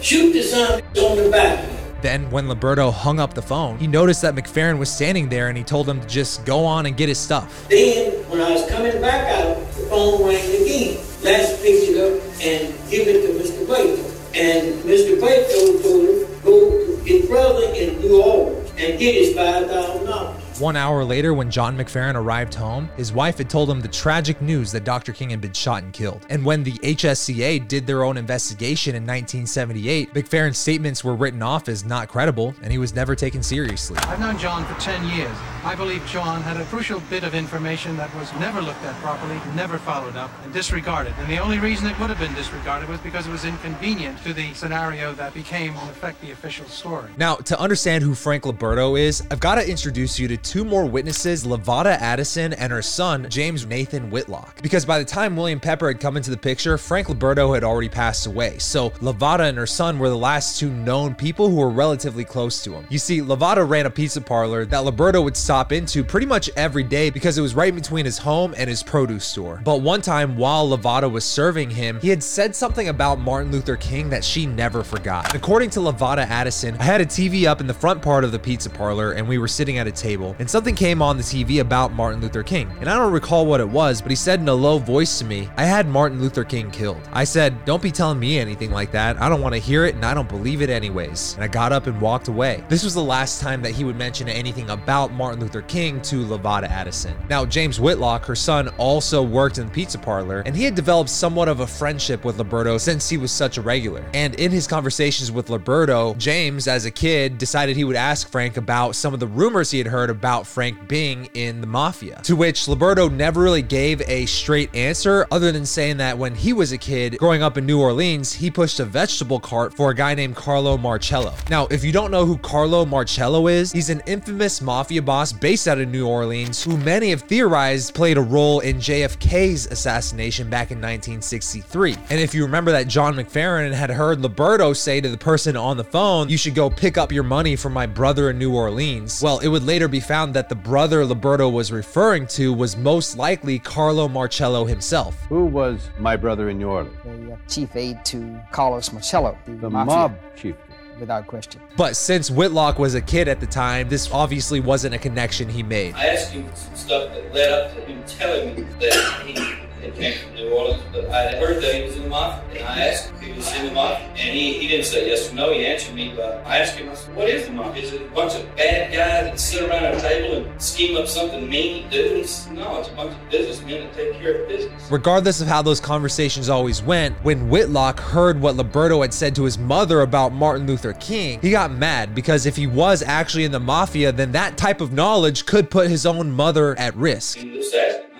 Shoot the son on the back. Then, when Liberto hung up the phone, he noticed that McFerren was standing there and he told him to just go on and get his stuff. Then, when I was coming back out, the phone rang again. Latch picked it up and give it to Mr. Beto. And Mr. Beto told him, go to his brother in New Orleans and get his $5,000. One hour later, when John McFerren arrived home, his wife had told him the tragic news that Dr. King had been shot and killed. And when the HSCA did their own investigation in 1978, McFerren's statements were written off as not credible, and he was never taken seriously. I've known John for 10 years. I believe John had a crucial bit of information that was never looked at properly, never followed up, and disregarded. And the only reason it would have been disregarded was because it was inconvenient to the scenario that became, in effect, the official story. Now, to understand who Frank Liberto is, I've got to introduce you to two more witnesses, Lavada Addison and her son, James Nathan Whitlock. Because by the time William Pepper had come into the picture, Frank Liberto had already passed away. So Lavada and her son were the last two known people who were relatively close to him. You see, Lavada ran a pizza parlor that Liberto would stop into pretty much every day because it was right between his home and his produce store. But one time while Lavada was serving him, he had said something about Martin Luther King that she never forgot. According to Lavada Addison, I had a TV up in the front part of the pizza parlor and we were sitting at a table and something came on the TV about Martin Luther King. And I don't recall what it was, but he said in a low voice to me, I had Martin Luther King killed. I said, Don't be telling me anything like that. I don't want to hear it and I don't believe it anyways. And I got up and walked away. This was the last time that he would mention anything about Martin Luther King to Lavada Addison. Now, James Whitlock, her son, also worked in the pizza parlor, and he had developed somewhat of a friendship with Liberto since he was such a regular. And in his conversations with Liberto, James, as a kid, decided he would ask Frank about some of the rumors he had heard about Frank being in the mafia. To which Liberto never really gave a straight answer, other than saying that when he was a kid growing up in New Orleans, he pushed a vegetable cart for a guy named Carlo Marcello. Now, if you don't know who Carlo Marcello is, he's an infamous mafia boss based out of New Orleans who many have theorized played a role in JFK's assassination back in 1963. And if you remember that John McFerren had heard Liberto say to the person on the phone, you should go pick up your money from my brother in New Orleans. Well, it would later be found that the brother Liberto was referring to was most likely Carlo Marcello himself. Who was my brother in New Orleans? The uh, chief aide to Carlos Marcello, the, The mafia, mob chief. without question. But since Whitlock was a kid at the time, this obviously wasn't a connection he made. I asked him some stuff that led up to him telling me that he had came from New Orleans, but I had heard that he was in the mafia, and I asked if he was in the mafia, and he, he didn't say yes or no. He answered me, but I asked him, I said, "What is the mafia? Is it a bunch of bad guys that sit around a table and scheme up something mean to do?" He said, "No, it's a bunch of businessmen that take care of business." Regardless of how those conversations always went, when Whitlock heard what Liberto had said to his mother about Martin Luther King, he got mad because if he was actually in the mafia, then that type of knowledge could put his own mother at risk.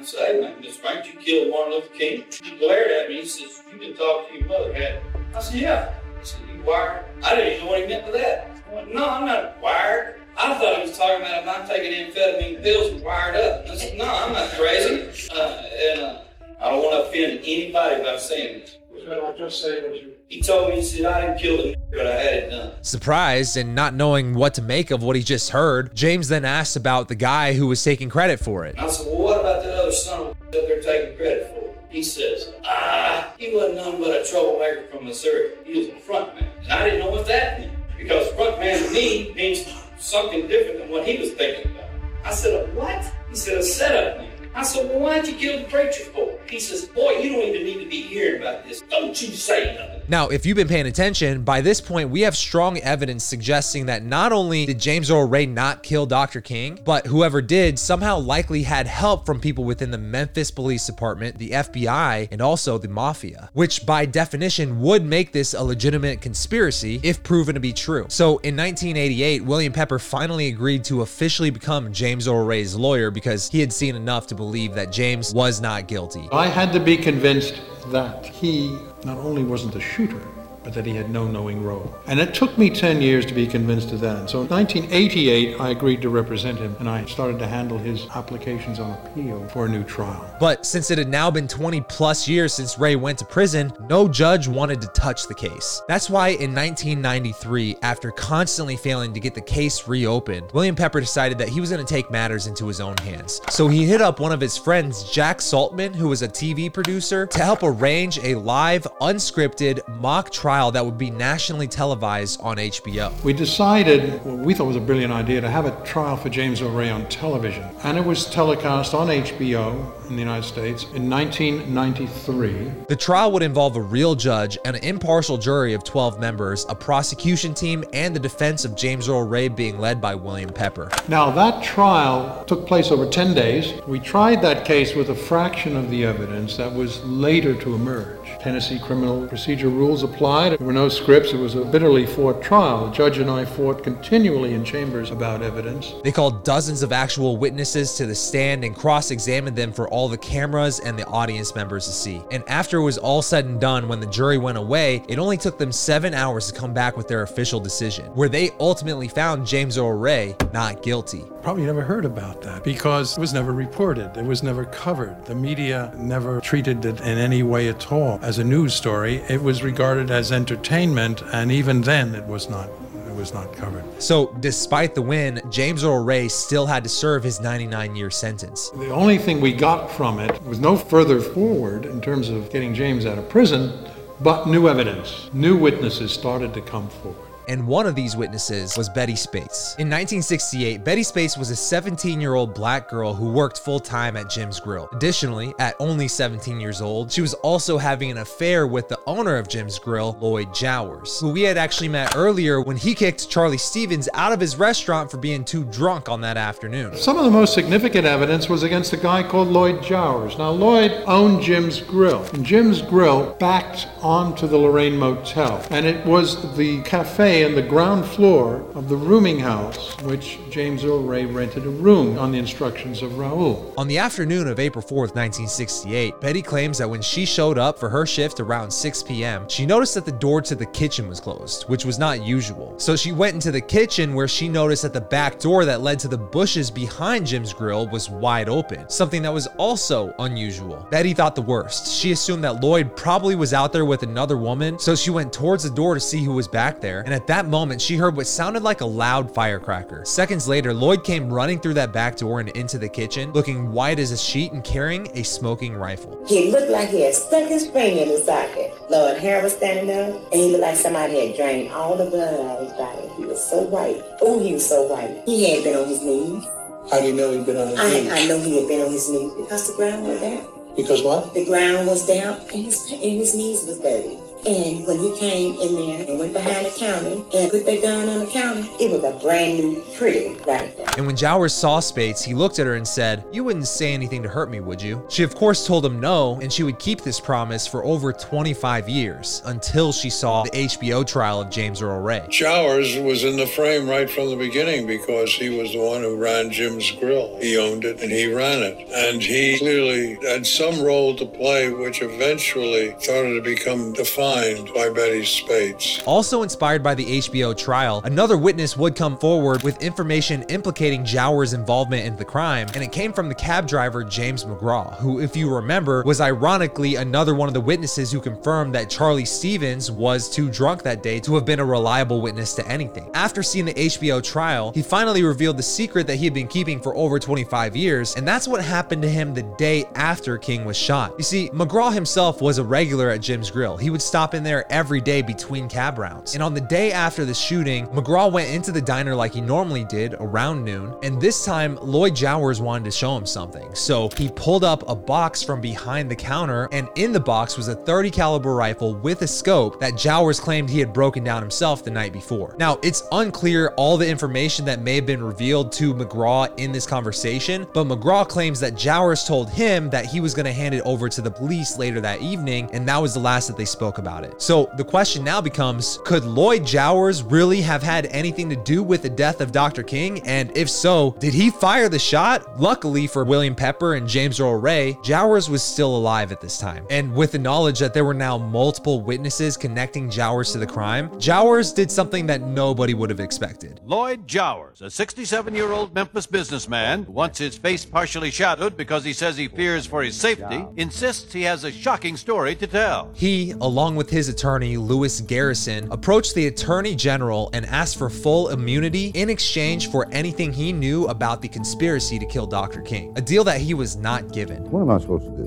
And just I said, "Hey, man, Miss Frank, you killed Martin Luther King?" He glared at me. He says, "You been talking to your mother, had?" I said, "Yeah." He said, "You wired?" I didn't even know what he meant by that. I went, "No, I'm not wired." I thought he was talking about if I'm taking amphetamine pills and wired up. I said, "No, I'm not crazy." Uh, and uh, I don't want to offend anybody by saying this. Should I just say that you He told me, he said, I didn't kill the but I had it done. Surprised and not knowing what to make of what he just heard, James then asked about the guy who was taking credit for it. I said, well, what about that other son of that they're taking credit for? it. He says, ah, he wasn't nothing but a troublemaker from Missouri. He was a front man. And I didn't know what that meant. Because front man to me means something different than what he was thinking about. I said, a what? He said, a setup man. I said, well, why'd you kill the preacher for? He says, boy, you don't even need to be hearing about this. Don't you say nothing. Now, if you've been paying attention, by this point, we have strong evidence suggesting that not only did James Earl Ray not kill Dr. King, but whoever did somehow likely had help from people within the Memphis Police Department, the FBI, and also the Mafia, which by definition would make this a legitimate conspiracy if proven to be true. So in 1988, William Pepper finally agreed to officially become James Earl Ray's lawyer because he had seen enough to believe that James was not guilty. I had to be convinced that he not only wasn't the shooter, but that he had no knowing role. And it took me 10 years to be convinced of that. So in 1988, I agreed to represent him, and I started to handle his applications on appeal for a new trial. But since it had now been 20 plus years since Ray went to prison, no judge wanted to touch the case. That's why in 1993, after constantly failing to get the case reopened, William Pepper decided that he was going to take matters into his own hands. So he hit up one of his friends, Jack Saltman, who was a TV producer, to help arrange a live, unscripted mock trial that would be nationally televised on HBO. We decided, what we thought was a brilliant idea, to have a trial for James Earl Ray on television. And it was telecast on HBO in the United States in 1993. The trial would involve a real judge, an impartial jury of 12 members, a prosecution team, and the defense of James Earl Ray being led by William Pepper. Now, that trial took place over 10 days. We tried that case with a fraction of the evidence that was later to emerge. Tennessee criminal procedure rules applied. There were no scripts. It was a bitterly fought trial. The judge and I fought continually in chambers about evidence. They called dozens of actual witnesses to the stand and cross examined them for all the cameras and the audience members to see. And after it was all said and done, when the jury went away, it only took them seven hours to come back with their official decision, where they ultimately found James Earl Ray not guilty. Probably never heard about that because it was never reported. It was never covered. The media never treated it in any way at all as a news story. It was regarded as entertainment, and even then, it was not. It was not covered. So, despite the win, James Earl Ray still had to serve his 99 year sentence. The only thing we got from it was no further forward in terms of getting James out of prison, but new evidence. New witnesses started to come forward and one of these witnesses was Betty Spates. In 1968, Betty Spates was a 17 year old black girl who worked full time at Jim's Grill. Additionally, at only 17 years old, she was also having an affair with the owner of Jim's Grill, Lloyd Jowers, who we had actually met earlier when he kicked Charlie Stephens out of his restaurant for being too drunk on that afternoon. Some of the most significant evidence was against a guy called Lloyd Jowers. Now, Lloyd owned Jim's Grill, and Jim's Grill backed onto the Lorraine Motel, and it was the cafe in the ground floor of the rooming house, which James Earl Ray rented a room on the instructions of Raoul. On the afternoon of April 4th, 1968, Betty claims that when she showed up for her shift around 6 p.m., she noticed that the door to the kitchen was closed, which was not usual. So she went into the kitchen where she noticed that the back door that led to the bushes behind Jim's grill was wide open, something that was also unusual. Betty thought the worst. She assumed that Lloyd probably was out there with another woman, so she went towards the door to see who was back there, and at that moment, she heard what sounded like a loud firecracker. Seconds later, Lloyd came running through that back door and into the kitchen, looking white as a sheet and carrying a smoking rifle. He looked like he had stuck his finger in his socket. Lord hair was standing up, and he looked like somebody had drained all the blood out of his body. He was so white. Oh, he was so white. He had been on his knees. How do you know he'd been on his I, knees? I know he had been on his knees because the ground was down. Because what? The ground was down and his, and his knees was dirty. And when he came in there and went behind the counter and put that gun on the counter, it was a brand new pretty right there. And when Jowers saw Spates, he looked at her and said, You wouldn't say anything to hurt me, would you? She, of course, told him no, and she would keep this promise for over 25 years until she saw the HBO trial of James Earl Ray. Jowers was in the frame right from the beginning because he was the one who ran Jim's Grill. He owned it and he ran it. And he clearly had some role to play, which eventually started to become defined by Betty Spates. Also inspired by the HBO trial, another witness would come forward with information implicating Jowers' involvement in the crime, and it came from the cab driver James McGraw, who, if you remember, was ironically another one of the witnesses who confirmed that Charlie Stephens was too drunk that day to have been a reliable witness to anything. After seeing the HBO trial, he finally revealed the secret that he had been keeping for over 25 years, and that's what happened to him the day after King was shot. You see, McGraw himself was a regular at Jim's Grill. He would stop in there every day between cab rounds. And on the day after the shooting, McGraw went into the diner like he normally did around noon, and this time Lloyd Jowers wanted to show him something. So he pulled up a box from behind the counter, and in the box was a 30 caliber rifle with a scope that Jowers claimed he had broken down himself the night before. Now, it's unclear all the information that may have been revealed to McGraw in this conversation, but McGraw claims that Jowers told him that he was going to hand it over to the police later that evening, and that was the last that they spoke about it. So the question now becomes could Lloyd Jowers really have had anything to do with the death of Dr. King? And if so, did he fire the shot? Luckily for William Pepper and James Earl Ray, Jowers was still alive at this time. And with the knowledge that there were now multiple witnesses connecting Jowers to the crime, Jowers did something that nobody would have expected. Lloyd Jowers, a 67 year old Memphis businessman who wants his face partially shadowed because he says he fears for his safety, insists he has a shocking story to tell. He, along with his attorney, Lewis Garrison, approached the attorney general and asked for full immunity in exchange for anything he knew about the conspiracy to kill Dr. King, a deal that he was not given. What am I supposed to do?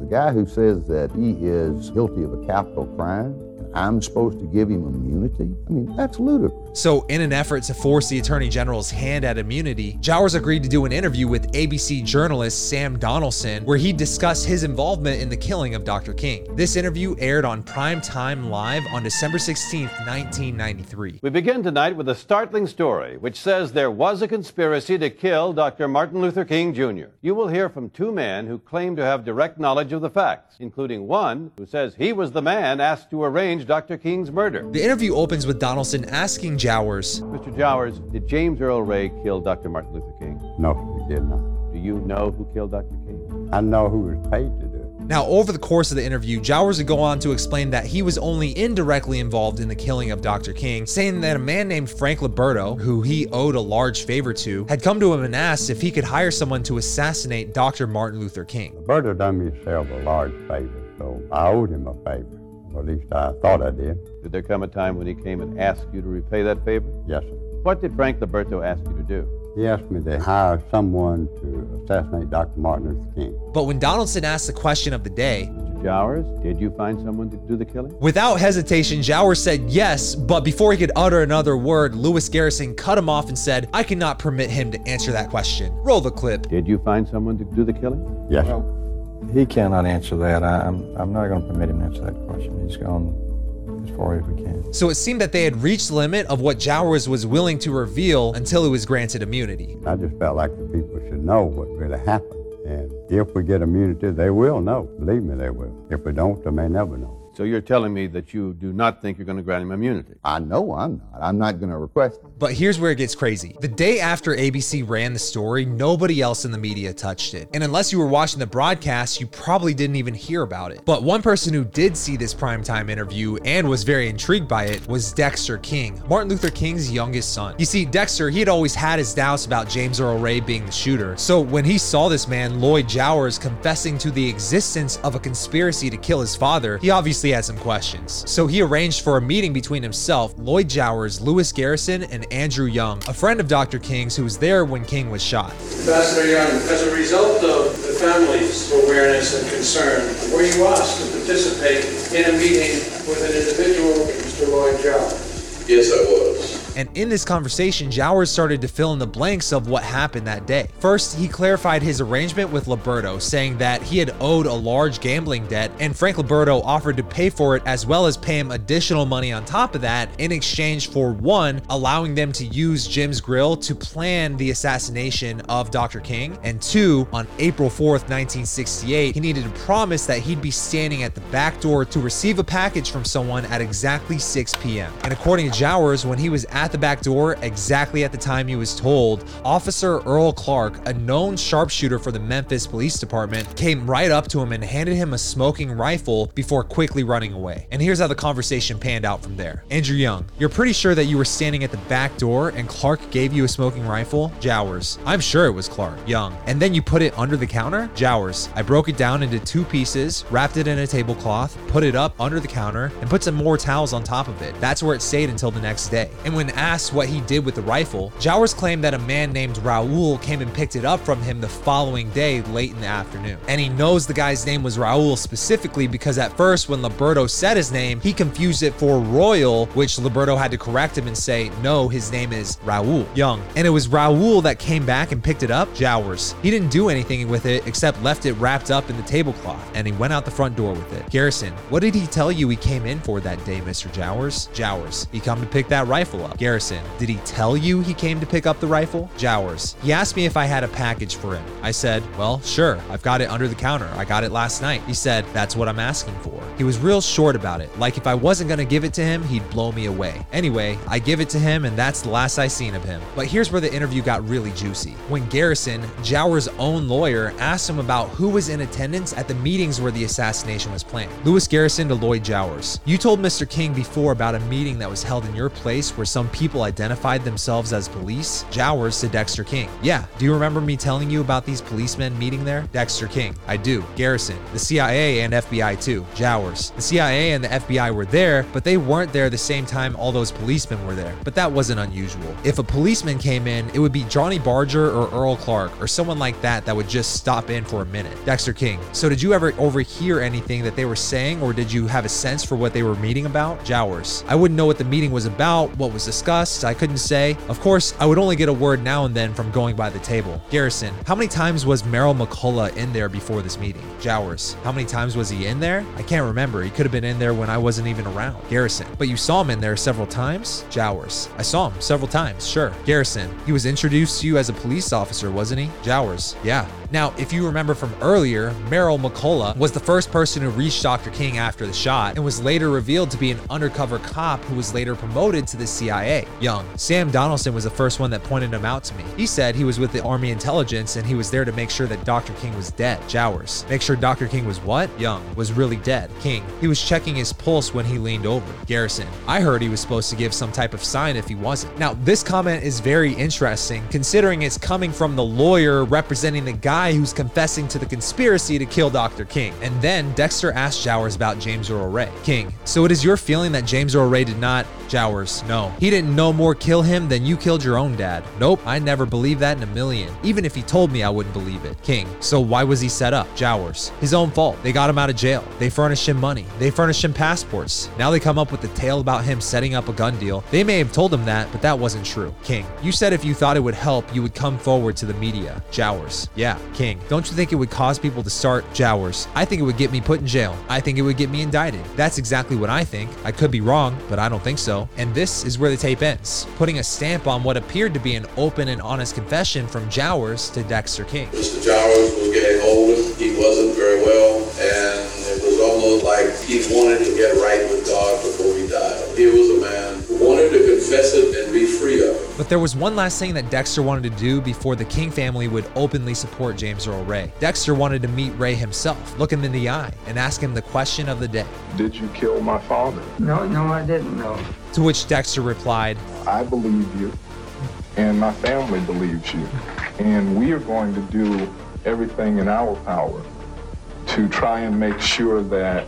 The guy who says that he is guilty of a capital crime, I'm supposed to give him immunity? I mean, that's ludicrous. So, in an effort to force the Attorney General's hand at immunity, Jowers agreed to do an interview with ABC journalist Sam Donaldson, where he discussed his involvement in the killing of Dr. King. This interview aired on Prime Time Live on December 16, 1993. We begin tonight with a startling story which says there was a conspiracy to kill Dr. Martin Luther King Jr. You will hear from two men who claim to have direct knowledge of the facts, including one who says he was the man asked to arrange Dr. King's murder. The interview opens with Donaldson asking Jowers, Mr. Jowers, did James Earl Ray kill Dr. Martin Luther King? No, he did not. Do you know who killed Dr. King? I know who was paid to do it. Now, over the course of the interview, Jowers would go on to explain that he was only indirectly involved in the killing of Dr. King, saying that a man named Frank Liberto, who he owed a large favor to, had come to him and asked if he could hire someone to assassinate Dr. Martin Luther King. Liberto done me a large favor, so I owed him a favor. Or at least I thought I did. Did there come a time when he came and asked you to repay that favor? Yes, sir. What did Frank Liberto ask you to do? He asked me to hire someone to assassinate Dr. Martin Luther King. But when Donaldson asked the question of the day, Mr. Jowers, did you find someone to do the killing? Without hesitation, Jowers said yes, but before he could utter another word, Lewis Garrison cut him off and said, I cannot permit him to answer that question. Roll the clip. Did you find someone to do the killing? Yes, sir. He cannot answer that. I, I'm, I'm not going to permit him to answer that question. He's gone as far as we can. So it seemed that they had reached the limit of what Jowers was willing to reveal until he was granted immunity. I just felt like the people should know what really happened. And if we get immunity, they will know. Believe me, they will. If we don't, they may never know. So you're telling me that you do not think you're going to grant him immunity? I know I'm not. I'm not going to request it. But here's where it gets crazy. The day after ABC ran the story, nobody else in the media touched it. And unless you were watching the broadcast, you probably didn't even hear about it. But one person who did see this primetime interview and was very intrigued by it was Dexter King, Martin Luther King's youngest son. You see, Dexter, he had always had his doubts about James Earl Ray being the shooter. So when he saw this man, Lloyd Jowers, confessing to the existence of a conspiracy to kill his father, he obviously had some questions. So he arranged for a meeting between himself, Lloyd Jowers, Lewis Garrison, and Andrew Young, a friend of Dr. King's who was there when King was shot. Ambassador Young, as a result of the family's awareness and concern, were you asked to participate in a meeting with an individual, Mr. Lloyd Jowers? Yes, I was. And in this conversation, Jowers started to fill in the blanks of what happened that day. First, he clarified his arrangement with Liberto, saying that he had owed a large gambling debt, and Frank Liberto offered to pay for it as well as pay him additional money on top of that in exchange for one, allowing them to use Jim's Grill to plan the assassination of Dr. King, and two, on April 4th, 1968, he needed to promise that he'd be standing at the back door to receive a package from someone at exactly 6 p.m. And according to Jowers, when he was at the back door exactly at the time he was told, Officer Earl Clark, a known sharpshooter for the Memphis Police Department, came right up to him and handed him a smoking rifle before quickly running away. And here's how the conversation panned out from there. Andrew Young, you're pretty sure that you were standing at the back door and Clark gave you a smoking rifle? Jowers, I'm sure it was Clark. Young, and then you put it under the counter? Jowers, I broke it down into two pieces, wrapped it in a tablecloth, put it up under the counter, and put some more towels on top of it. That's where it stayed until the next day. And when asked what he did with the rifle, Jowers claimed that a man named Raul came and picked it up from him the following day late in the afternoon. And he knows the guy's name was Raul specifically because at first, when Liberto said his name, he confused it for Royal, which Liberto had to correct him and say, no, his name is Raul Young. And it was Raul that came back and picked it up, Jowers. He didn't do anything with it except left it wrapped up in the tablecloth, and he went out the front door with it. Garrison, what did he tell you he came in for that day, Mr. Jowers? Jowers, he come to pick that rifle up. Garrison, did he tell you he came to pick up the rifle? Jowers. He asked me if I had a package for him. I said, Well, sure, I've got it under the counter. I got it last night. He said, That's what I'm asking for. He was real short about it. Like if I wasn't gonna give it to him, he'd blow me away. Anyway, I give it to him, and that's the last I seen of him. But here's where the interview got really juicy. When Garrison, Jowers' own lawyer, asked him about who was in attendance at the meetings where the assassination was planned. Lewis Garrison to Lloyd Jowers. You told Mr. King before about a meeting that was held in your place where some people identified themselves as police? Jowers to Dexter King. Yeah, do you remember me telling you about these policemen meeting there? Dexter King. I do. Garrison. The CIA and FBI too. Jowers. The CIA and the FBI were there, but they weren't there the same time all those policemen were there. But that wasn't unusual. If a policeman came in, it would be Johnny Barger or Earl Clark or someone like that that would just stop in for a minute. Dexter King. So did you ever overhear anything that they were saying or did you have a sense for what they were meeting about? Jowers. I wouldn't know what the meeting was about, what was discussed, I couldn't say. Of course, I would only get a word now and then from going by the table. Garrison. How many times was Marrell McCollough in there before this meeting? Jowers. How many times was he in there? I can't remember. He could have been in there when I wasn't even around. Garrison. But you saw him in there several times? Jowers. I saw him several times, sure. Garrison. He was introduced to you as a police officer, wasn't he? Jowers. Yeah. Now, if you remember from earlier, Marrell McCollough was the first person who reached Dr. King after the shot and was later revealed to be an undercover cop who was later promoted to the CIA. Young. Sam Donaldson was the first one that pointed him out to me. He said he was with the Army intelligence and he was there to make sure that Dr. King was dead. Jowers. Make sure Dr. King was what? Young. Was really dead. King. He was checking his pulse when he leaned over. Garrison. I heard he was supposed to give some type of sign if he wasn't. Now, this comment is very interesting considering it's coming from the lawyer representing the guy who's confessing to the conspiracy to kill Dr. King. And then Dexter asked Jowers about James Earl Ray. King. So it is your feeling that James Earl Ray did not Jowers. No. He didn't no more kill him than you killed your own dad. Nope, I never believe that in a million. Even if he told me, I wouldn't believe it. King. So why was he set up? Jowers. His own fault. They got him out of jail. They furnished him money. They furnished him passports. Now they come up with the tale about him setting up a gun deal. They may have told him that, but that wasn't true. King. You said if you thought it would help, you would come forward to the media. Jowers. Yeah. King. Don't you think it would cause people to start Jowers? I think it would get me put in jail. I think it would get me indicted. That's exactly what I think. I could be wrong, but I don't think so. And this is where the tape ends, putting a stamp on what appeared to be an open and honest confession from Jowers to Dexter King. Mr. Jowers was getting older. He wasn't very well, and it was almost like he wanted to get right with God before he died. He was a man wanted to confess it and be free of it. But there was one last thing that Dexter wanted to do before the King family would openly support James Earl Ray. Dexter wanted to meet Ray himself, look him in the eye, and ask him the question of the day. Did you kill my father? No, no, I didn't know. To which Dexter replied, I believe you, and my family believes you. And we are going to do everything in our power to try and make sure that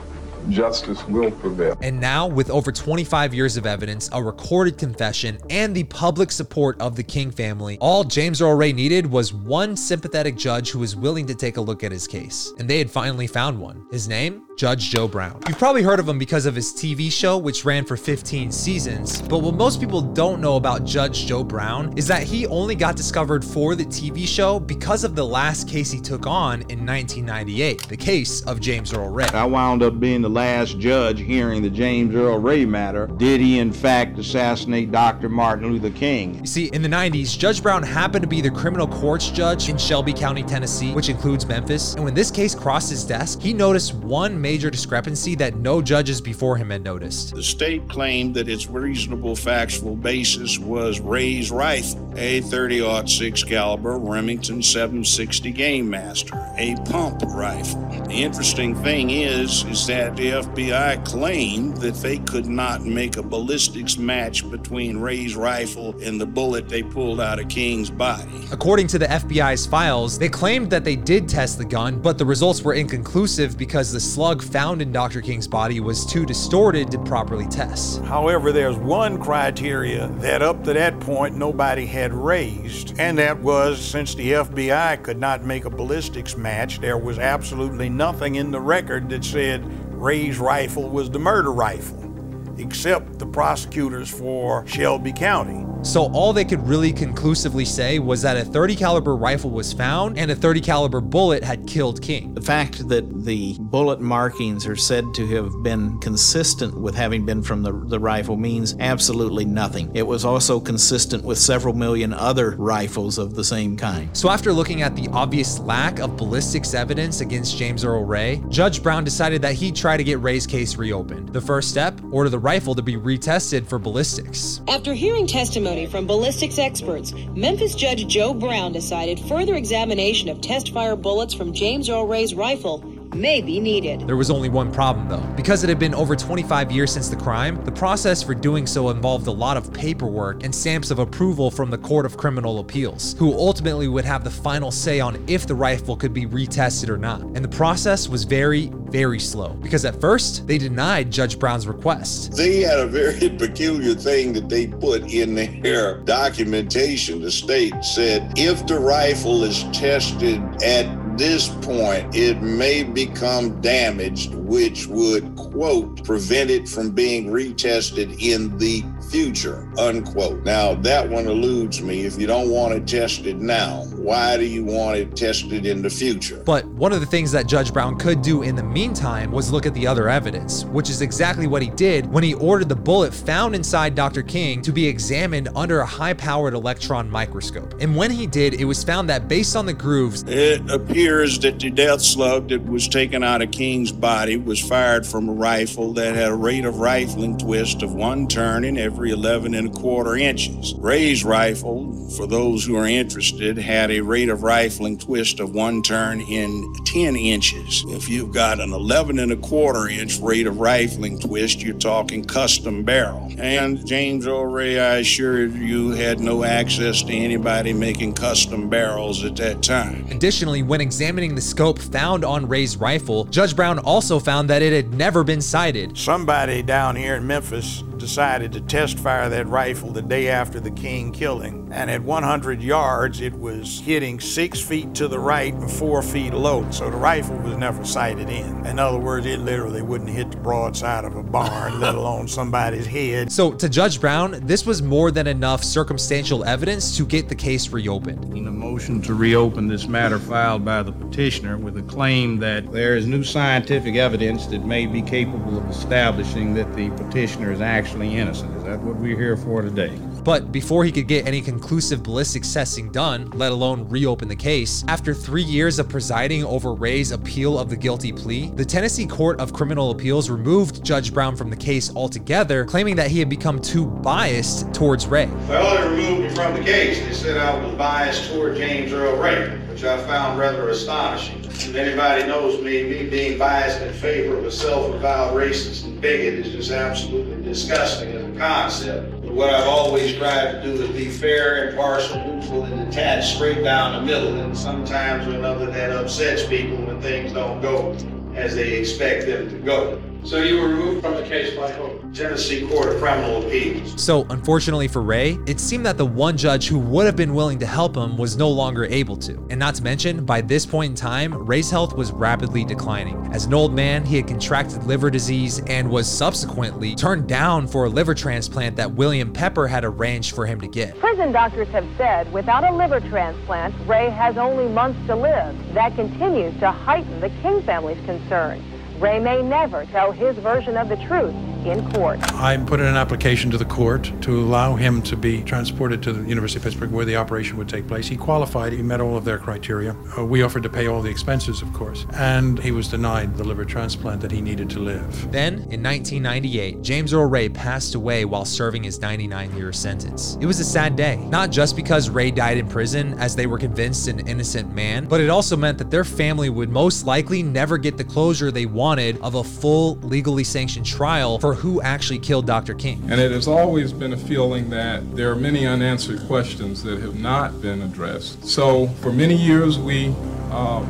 justice will prevail. And now, with over 25 years of evidence, a recorded confession, and the public support of the King family, all James Earl Ray needed was one sympathetic judge who was willing to take a look at his case. And they had finally found one. His name? Judge Joe Brown. You've probably heard of him because of his TV show, which ran for 15 seasons. But what most people don't know about Judge Joe Brown is that he only got discovered for the TV show because of the last case he took on in 1998, the case of James Earl Ray. I wound up being the last judge hearing the James Earl Ray matter. Did he, in fact, assassinate Dr. Martin Luther King? You see, in the 90s, Judge Brown happened to be the criminal courts judge in Shelby County, Tennessee, which includes Memphis. And when this case crossed his desk, he noticed one major discrepancy that no judges before him had noticed. The state claimed that its reasonable factual basis was Ray's rifle, a 30-06 caliber Remington 760 Game Master, a pump rifle. The interesting thing is, is that the FBI claimed that they could not make a ballistics match between Ray's rifle and the bullet they pulled out of King's body. According to the FBI's files, they claimed that they did test the gun, but the results were inconclusive because the slug found in Dr. King's body was too distorted to properly test. However, there's one criteria that up to that point nobody had raised, and that was since the FBI could not make a ballistics match, there was absolutely nothing in the record that said Ray's rifle was the murder rifle, except the prosecutors for Shelby County. So all they could really conclusively say was that a 30 caliber rifle was found and a 30 caliber bullet had killed King. The fact that the bullet markings are said to have been consistent with having been from the, the rifle means absolutely nothing. It was also consistent with several million other rifles of the same kind. So after looking at the obvious lack of ballistics evidence against James Earl Ray, Judge Brown decided that he'd try to get Ray's case reopened. The first step, order the rifle to be retested for ballistics. After hearing testimony from ballistics experts, Memphis Judge Joe Brown decided further examination of test fire bullets from James Earl Ray's rifle may be needed. There was only one problem though. Because it had been over 25 years since the crime, the process for doing so involved a lot of paperwork and stamps of approval from the Court of Criminal Appeals, who ultimately would have the final say on if the rifle could be retested or not. And the process was very, very slow because at first they denied Judge Brown's request. They had a very peculiar thing that they put in their documentation. The state said if the rifle is tested at this point, it may become damaged, which would, quote, prevent it from being retested in the future, unquote. Now, that one eludes me. If you don't want it tested now, why do you want it tested in the future? But one of the things that Judge Brown could do in the meantime was look at the other evidence, which is exactly what he did when he ordered the bullet found inside Dr. King to be examined under a high powered electron microscope. And when he did, it was found that based on the grooves, It appears that the death slug that was taken out of King's body was fired from a rifle that had a rate of rifling twist of one turn in every 11 and a quarter inches. Ray's rifle, for those who are interested, had a rate of rifling twist of one turn in 10 inches. If you've got an 11 and a quarter inch rate of rifling twist, you're talking custom barrel. And James Earl Ray, I assure you, had no access to anybody making custom barrels at that time. Additionally, when examining the scope found on Ray's rifle, Judge Brown also found that it had never been sighted. Somebody down here in Memphis decided to test fire that rifle the day after the King killing, and at 100 yards, it was hitting six feet to the right and four feet low. So the rifle was never sighted in. In other words, it literally wouldn't hit the broadside of a barn, let alone somebody's head. So, to Judge Brown, this was more than enough circumstantial evidence to get the case reopened. In a motion to reopen this matter filed by the petitioner with a claim that there is new scientific evidence that may be capable of establishing that the petitioner is actually innocent. Is that what we're here for today? But before he could get any conclusive ballistics testing done, let alone reopen the case, after three years of presiding over Ray's appeal of the guilty plea, the Tennessee Court of Criminal Appeals removed Judge Brown from the case altogether, claiming that he had become too biased towards Ray. Well, they removed me from the case. They said I was biased toward James Earl Ray, which I found rather astonishing. If anybody knows me, me being biased in favor of a self-avowed racist and bigot is just absolutely disgusting as a concept. But what I've always tried to do is be fair, impartial, neutral, and detached straight down the middle. And sometimes or another that upsets people when things don't go as they expect them to go. So you were removed from the case by whom? Tennessee Court of Criminal Appeals. So, unfortunately for Ray, it seemed that the one judge who would have been willing to help him was no longer able to. And not to mention, by this point in time, Ray's health was rapidly declining. As an old man, he had contracted liver disease and was subsequently turned down for a liver transplant that William Pepper had arranged for him to get. Prison doctors have said without a liver transplant, Ray has only months to live. That continues to heighten the King family's concern. Ray may never tell his version of the truth in court. I put in an application to the court to allow him to be transported to the University of Pittsburgh where the operation would take place. He qualified, he met all of their criteria. Uh, we offered to pay all the expenses, of course, and he was denied the liver transplant that he needed to live. Then, in 1998, James Earl Ray passed away while serving his 99 year sentence. It was a sad day, not just because Ray died in prison as they were convinced an innocent man, but it also meant that their family would most likely never get the closure they wanted of a full, legally sanctioned trial for who actually killed Dr. King. And it has always been a feeling that there are many unanswered questions that have not been addressed. So for many years, we um,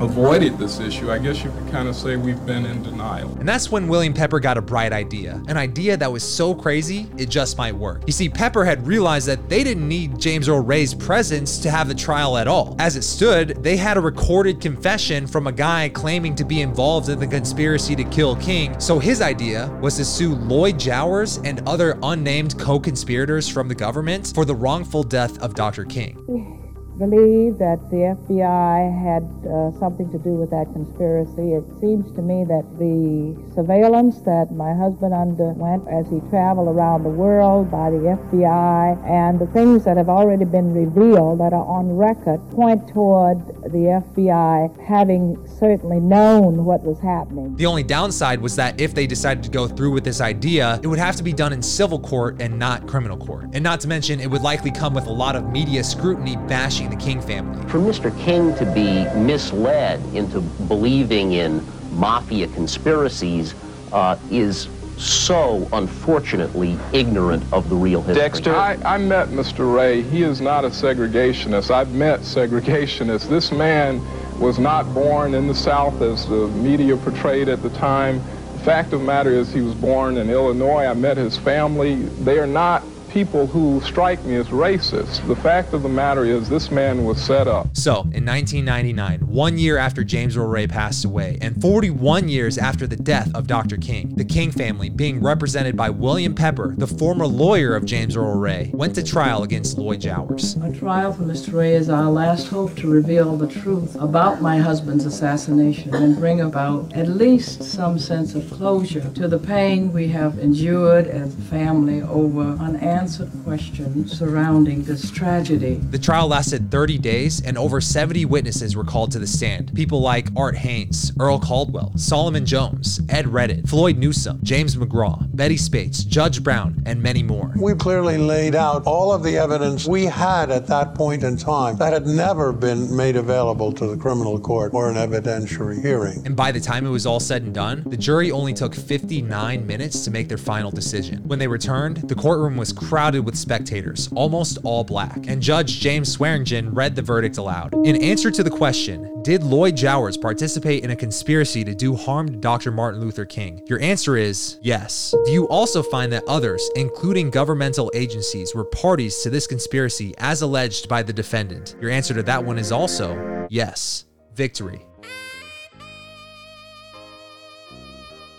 avoided this issue. I guess you could kind of say we've been in denial. And that's when William Pepper got a bright idea. An idea that was so crazy, it just might work. You see, Pepper had realized that they didn't need James Earl Ray's presence to have the trial at all. As it stood, they had a recorded confession from a guy claiming to be involved in the conspiracy to kill King. So his idea was to sue Lloyd Jowers and other unnamed co conspirators from the government for the wrongful death of Dr. King. believe that the FBI had uh, something to do with that conspiracy. It seems to me that the surveillance that my husband underwent as he traveled around the world by the FBI and the things that have already been revealed that are on record point toward the FBI having certainly known what was happening. The only downside was that if they decided to go through with this idea, it would have to be done in civil court and not criminal court. And not to mention, it would likely come with a lot of media scrutiny bashing targeting the King family. For Mr. King to be misled into believing in mafia conspiracies uh, is so unfortunately ignorant of the real history. Dexter? I, I met Mr. Ray. He is not a segregationist. I've met segregationists. This man was not born in the South as the media portrayed at the time. The fact of the matter is he was born in Illinois. I met his family. They are not people who strike me as racist. The fact of the matter is, this man was set up. So, in 1999, one year after James Earl Ray passed away, and 41 years after the death of Dr. King, the King family, being represented by William Pepper, the former lawyer of James Earl Ray, went to trial against Lloyd Jowers. A trial for Mr. Ray is our last hope to reveal the truth about my husband's assassination and bring about at least some sense of closure to the pain we have endured as a family over unanswered questions surrounding this tragedy. The trial lasted 30 days, and over 70 witnesses were called to the stand. People like Art Hanes, Earl Caldwell, Solomon Jones, Ed Redditt, Floyd Newsum, James McCraw, Betty Spates, Judge Brown, and many more. We clearly laid out all of the evidence we had at that point in time that had never been made available to the criminal court or an evidentiary hearing. And by the time it was all said and done, the jury only took 59 minutes to make their final decision. When they returned, the courtroom was crowded with spectators, almost all black, and Judge James Swearengen read the verdict aloud. In answer to the question, did Lloyd Jowers participate in a conspiracy to do harm to Dr. Martin Luther King? Your answer is yes. Do you also find that others, including governmental agencies, were parties to this conspiracy as alleged by the defendant? Your answer to that one is also yes. Victory.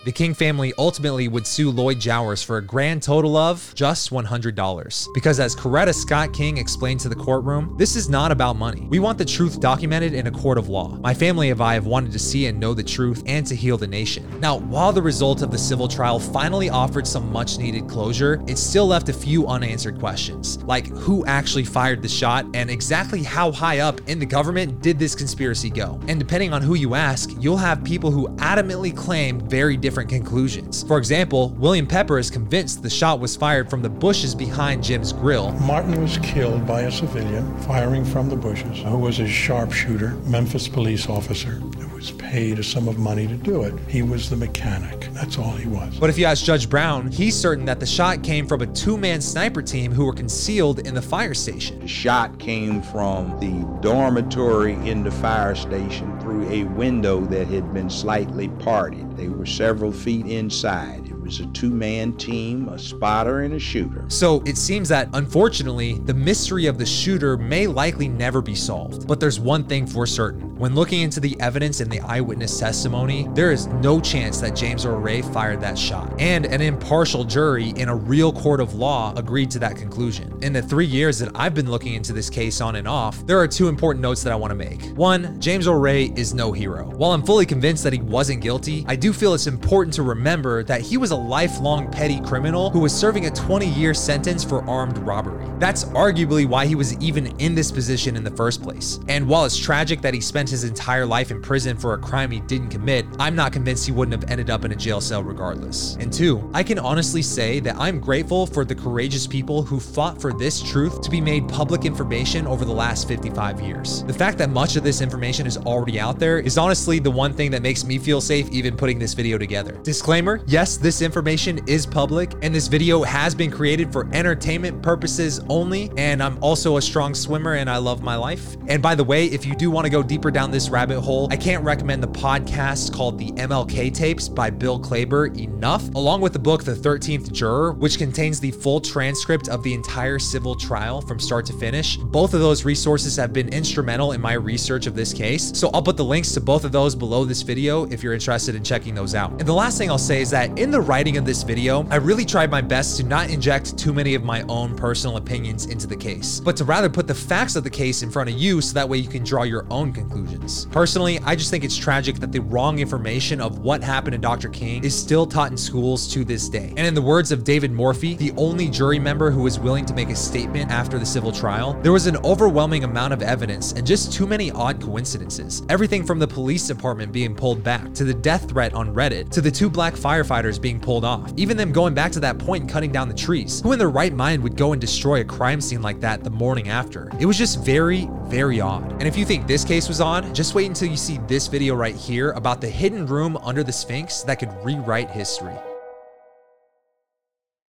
The King family ultimately would sue Lloyd Jowers for a grand total of just $100. Because as Coretta Scott King explained to the courtroom, this is not about money. We want the truth documented in a court of law. My family and I have wanted to see and know the truth and to heal the nation. Now, while the result of the civil trial finally offered some much needed closure, it still left a few unanswered questions, like who actually fired the shot and exactly how high up in the government did this conspiracy go. And depending on who you ask, you'll have people who adamantly claim very different conclusions. For example, William Pepper is convinced the shot was fired from the bushes behind Jim's grill. Martin was killed by a civilian firing from the bushes who was a sharpshooter, Memphis police officer was paid a sum of money to do it. He was the mechanic. That's all he was. But if you ask Judge Brown, he's certain that the shot came from a two-man sniper team who were concealed in the fire station. The shot came from the dormitory in the fire station through a window that had been slightly parted. They were several feet inside. It was a two man team, a spotter and a shooter. So it seems that, unfortunately, the mystery of the shooter may likely never be solved. But there's one thing for certain. When looking into the evidence in the eyewitness testimony, there is no chance that James Earl Ray fired that shot. And an impartial jury in a real court of law agreed to that conclusion. In the three years that I've been looking into this case on and off, there are two important notes that I want to make. One, James Earl Ray is no hero. While I'm fully convinced that he wasn't guilty, I do feel it's important to remember that he was a lifelong petty criminal who was serving a 20 year sentence for armed robbery. That's arguably why he was even in this position in the first place. And while it's tragic that he spent his entire life in prison for a crime he didn't commit, I'm not convinced he wouldn't have ended up in a jail cell regardless. And two, I can honestly say that I'm grateful for the courageous people who fought for this truth to be made public information over the last 55 years. The fact that much of this information is already out there is honestly the one thing that makes me feel safe even putting this video together. Disclaimer, yes, this information is public and this video has been created for entertainment purposes only, and I'm also a strong swimmer and I love my life. And by the way, if you do want to go deeper down this rabbit hole, I can't recommend the podcast called The MLK Tapes by Bill Klaber enough, along with the book The 13th Juror, which contains the full transcript of the entire civil trial from start to finish. Both of those resources have been instrumental in my research of this case, so I'll put the links to both of those below this video if you're interested in checking those out. And the last thing I'll say is that in the writing of this video, I really tried my best to not inject too many of my own personal opinions into the case, but to rather put the facts of the case in front of you so that way you can draw your own conclusions. Personally, I just think it's tragic that the wrong information of what happened to Dr. King is still taught in schools to this day. And in the words of David Morphy, the only jury member who was willing to make a statement after the civil trial, there was an overwhelming amount of evidence and just too many odd coincidences. Everything from the police department being pulled back, to the death threat on Redditt, to the two black firefighters being pulled off, even them going back to that point and cutting down the trees. Who in their right mind would go and destroy a crime scene like that the morning after? It was just very, Very odd. And if you think this case was odd, just wait until you see this video right here about the hidden room under the Sphinx that could rewrite history.